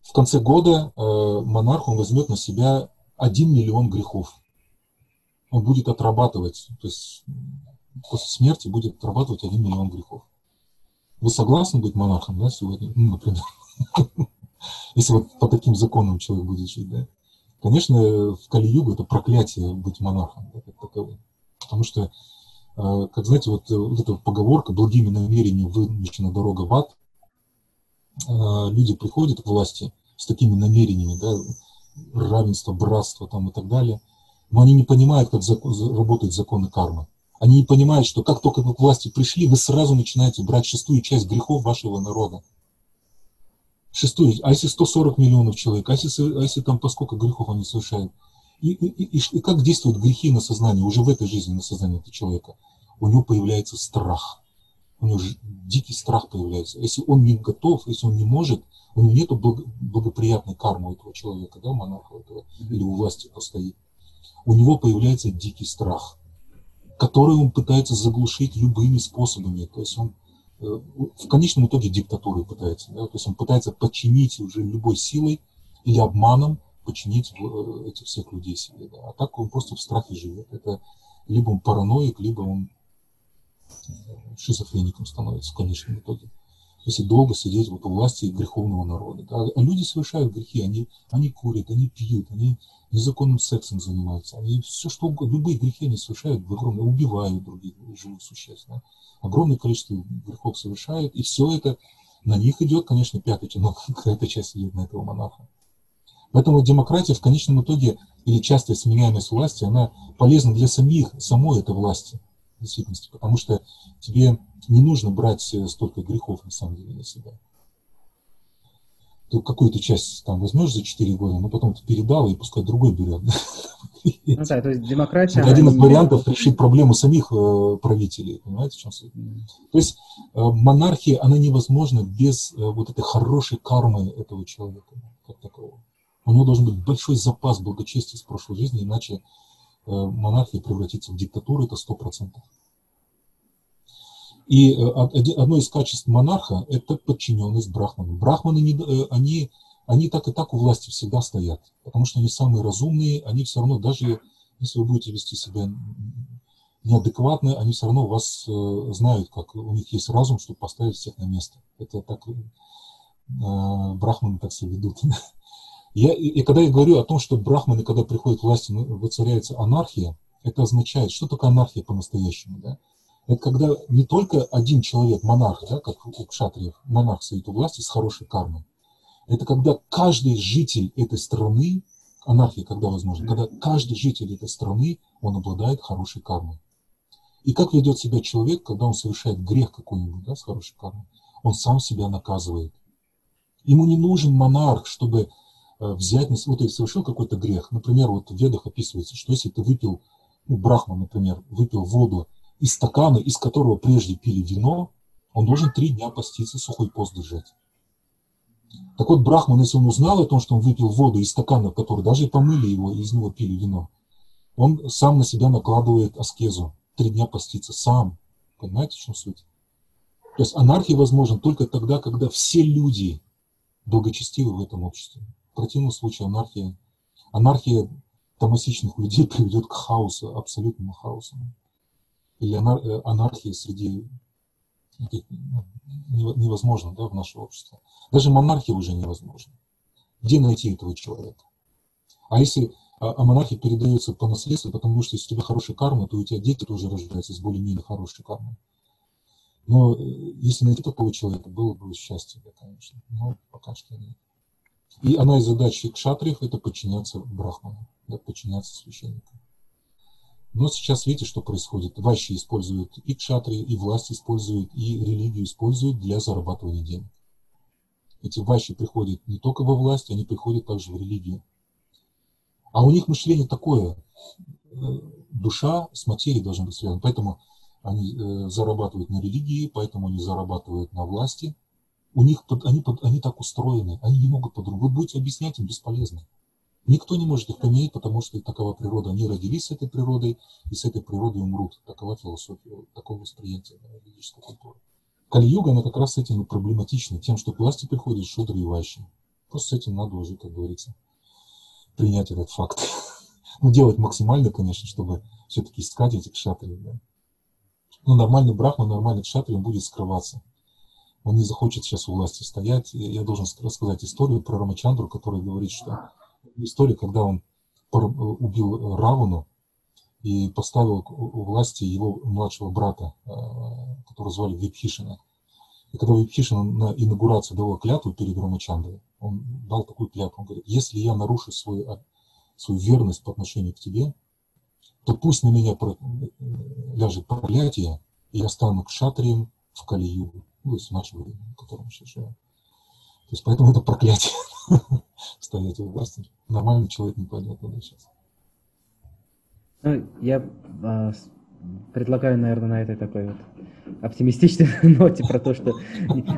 В конце года монарх он возьмет на себя 1 миллион грехов. Он будет отрабатывать, то есть после смерти будет отрабатывать 1 миллион грехов. Вы согласны быть монархом, да, сегодня, ну, например? Если вот по таким законам человек будет жить, да? Конечно, в Кали-Югу это проклятие быть монархом, да, как таковым. Потому что, э, как знаете, вот, э, вот эта поговорка «благими намерениями вымечена дорога в ад», э, люди приходят к власти с такими намерениями, да, равенство, братство там и так далее. Но они не понимают, как закон, работают законы кармы. Они не понимают, что как только вы к власти пришли, вы сразу начинаете брать шестую часть грехов вашего народа. Шестую. А если 140 миллионов человек, а если, а если там по сколько грехов они совершают? И, и, и, и как действуют грехи на сознание, уже в этой жизни на сознание этого человека? У него появляется страх. У него дикий страх появляется. Если он не готов, если он не может, у него нет благоприятной кармы у этого человека, да, монарха этого, или у власти постоит. У него появляется дикий страх, который он пытается заглушить любыми способами. То есть он э, в конечном итоге диктатурой пытается. Да? То есть он пытается подчинить уже любой силой или обманом подчинить э, этих всех людей себе. Да? А так он просто в страхе живет. Это либо он параноик, либо он шизофреником становится в конечном итоге если долго сидеть вот у власти греховного народа. Да? А люди совершают грехи, они, они курят, они пьют, они незаконным сексом занимаются, они все что угодно, любые грехи они совершают в убивают других живых существ. Да? Огромное количество грехов совершают, и все это на них идет, конечно, пятый но какая-то часть идет на этого монарха. Поэтому демократия в конечном итоге, или частая сменяемость власти, она полезна для самих, самой этой власти действительности, потому что тебе не нужно брать э, столько грехов на самом деле на себя. Ты какую-то часть там возьмешь за 4 года, но потом ты передал, и пускай другой берет. Ну да, то есть демократия... Это один из вариантов решить проблему самих э, правителей, понимаете, в чем суть? То есть э, монархия, она невозможна без вот этой хорошей кармы этого человека, как такового. У него должен быть большой запас благочестия с прошлой жизни, иначе монархия превратится в диктатуру, это сто процентов. И э, одно из качеств монарха – это подчиненность брахману. Брахманы, не, э, они, они так и так у власти всегда стоят, потому что они самые разумные, они все равно, даже если вы будете вести себя неадекватно, они все равно вас э, знают, как у них есть разум, чтобы поставить всех на место. Это так брахманы так себя ведут. Я, и, и когда я говорю о том, что брахманы, когда приходят к власти, воцаряется анархия, это означает, что такое анархия по-настоящему, да? Это когда не только один человек, монарх, да, как у кшатриев, монарх стоит у власти с хорошей кармой. Это когда каждый житель этой страны, анархия когда возможно, когда каждый житель этой страны, он обладает хорошей кармой. И как ведет себя человек, когда он совершает грех какой-нибудь, да, с хорошей кармой? Он сам себя наказывает. Ему не нужен монарх, чтобы взять на себя, вот ты совершил какой-то грех. Например, вот в ведах описывается, что если ты выпил, ну, брахма, например, выпил воду из стакана, из которого прежде пили вино, он должен три дня поститься, сухой пост держать. Так вот, Брахман, если он узнал о том, что он выпил воду из стакана, который даже помыли его, и из него пили вино, он сам на себя накладывает аскезу. Три дня поститься сам. Понимаете, в чем суть? То есть анархия возможна только тогда, когда все люди благочестивы в этом обществе. В противном случае анархия, анархия томасичных людей приведет к хаосу, абсолютному хаосу или э, анархии среди ну, невозможно да, в наше общество. Даже монархия уже невозможна. Где найти этого человека? А если а, а монархия передается по наследству, потому что если у тебя хорошая карма, то у тебя дети тоже рождаются с более-менее хорошей кармой. Но э, если найти такого человека, было бы счастье, да, конечно. Но пока что нет. И одна из задач кшатриев – это подчиняться брахману, да, подчиняться священнику. Но сейчас видите, что происходит. Ващи используют и кшатри, и власть используют, и религию используют для зарабатывания денег. Эти ващи приходят не только во власть, они приходят также в религию. А у них мышление такое, э, душа с материей должна быть связана. Поэтому они э, зарабатывают на религии, поэтому они зарабатывают на власти. У них они, они так устроены, они не могут по-другому. Вы будете объяснять им бесполезно. Никто не может их поменять, потому что такова природа. Они родились с этой природой и с этой природой умрут. Такова философия, такое восприятие да, религической культуры. Кали-юга, она как раз с этим проблематична, тем, что к власти приходят шудры и ващи. Просто с этим надо уже, как говорится, принять этот факт. Ну, делать максимально, конечно, чтобы все-таки искать этих кшатрий. Да. Но нормальный брахман, нормальный кшатрий, он будет скрываться. Он не захочет сейчас у власти стоять. Я должен рассказать историю про Рамачандру, который говорит, что история, когда он убил Равуну и поставил у власти его младшего брата, э, которого звали Випхишина. И когда Випхишина на инаугурацию давал клятву перед Рамачандрой, он дал такую клятву, он говорит, если я нарушу свою, свою верность по отношению к тебе, то пусть на меня ляжет проклятие, и я стану кшатрием в Калию, ну, то есть в наше время, в сейчас живем. То есть поэтому это проклятие стоять у власти нормальный человек не пойдет туда сейчас. Ну, я а, предлагаю, наверное, на этой такой вот оптимистичной ноте про то, что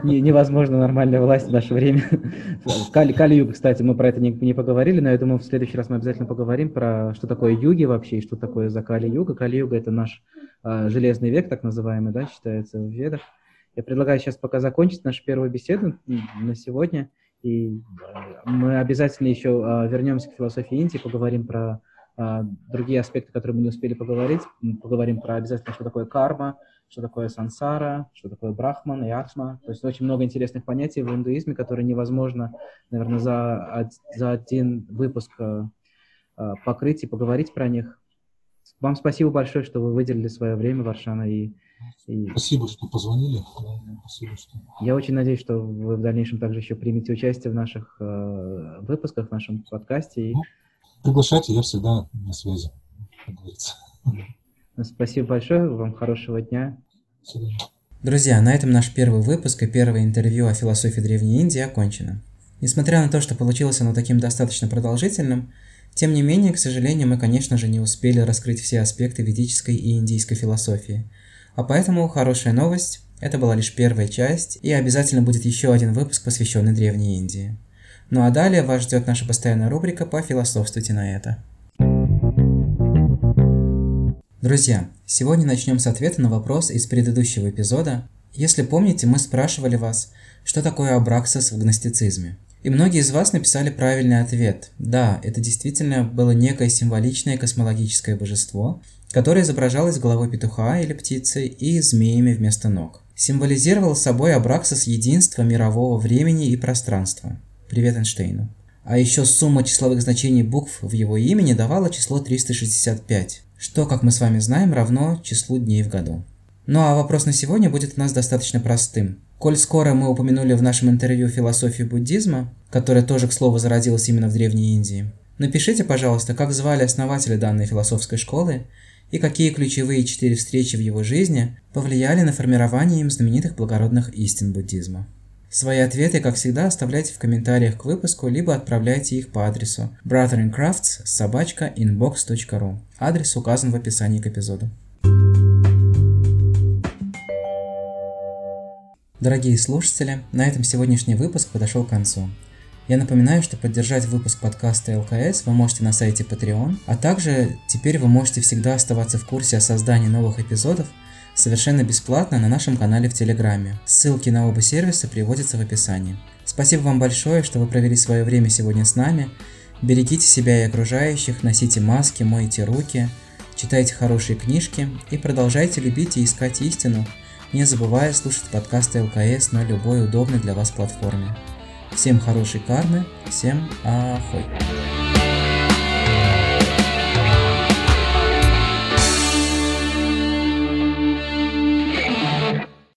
не, невозможно нормальная власть в наше время. Кали, Кали Юга, кстати, мы про это не, не поговорили, но я думаю, в следующий раз мы обязательно поговорим про что такое юги вообще и что такое за Кали Юга. Кали Юга это наш а, железный век, так называемый, да, считается в ведах. Я предлагаю сейчас пока закончить нашу первую беседу на сегодня. И э, мы обязательно еще э, вернемся к философии Индии, поговорим про э, другие аспекты, которые мы не успели поговорить. Поговорим про обязательно, что такое карма, что такое сансара, что такое брахман и атма. То есть очень много интересных понятий в индуизме, которые невозможно, наверное, за, за один выпуск покрыть и поговорить про них. Вам спасибо большое, что вы выделили свое время, Варшана, и и... Спасибо, что позвонили. Спасибо, что... Я очень надеюсь, что вы в дальнейшем также еще примете участие в наших э, выпусках, в нашем подкасте. Ну, приглашайте, я всегда на связи, как говорится. Ну, спасибо большое, вам хорошего дня. Друзья, на этом наш первый выпуск и первое интервью о философии Древней Индии окончено. Несмотря на то, что получилось оно таким достаточно продолжительным, Тем не менее, к сожалению, мы, конечно же, не успели раскрыть все аспекты ведической и индийской философии. А поэтому хорошая новость – это была лишь первая часть, и обязательно будет еще один выпуск, посвященный Древней Индии. Ну а далее вас ждет наша постоянная рубрика по «Философствуйте на это». Друзья, сегодня начнем с ответа на вопрос из предыдущего эпизода. Если помните, мы спрашивали вас, что такое абраксис в гностицизме. И многие из вас написали правильный ответ. Да, это действительно было некое символичное космологическое божество, которое изображалось головой петуха или птицы и змеями вместо ног. Символизировал собой Абраксис единство мирового времени и пространства. Привет Эйнштейну. А еще сумма числовых значений букв в его имени давала число 365, что, как мы с вами знаем, равно числу дней в году. Ну а вопрос на сегодня будет у нас достаточно простым. Коль скоро мы упомянули в нашем интервью философию буддизма, которая тоже, к слову, зародилась именно в Древней Индии, напишите, пожалуйста, как звали основателя данной философской школы и какие ключевые четыре встречи в его жизни повлияли на формирование им знаменитых благородных истин буддизма. Свои ответы, как всегда, оставляйте в комментариях к выпуску, либо отправляйте их по адресу inbox.ru. Адрес указан в описании к эпизоду. Дорогие слушатели, на этом сегодняшний выпуск подошел к концу. Я напоминаю, что поддержать выпуск подкаста ЛКС вы можете на сайте Patreon, а также теперь вы можете всегда оставаться в курсе о создании новых эпизодов – совершенно бесплатно на нашем канале в Телеграме. Ссылки на оба сервиса приводятся в описании. Спасибо вам большое, что вы провели свое время сегодня с нами. Берегите себя и окружающих, носите маски, мойте руки, читайте хорошие книжки и продолжайте любить и искать истину, не забывая слушать подкасты ЛКС на любой удобной для вас платформе. Всем хорошей кармы, всем ахой!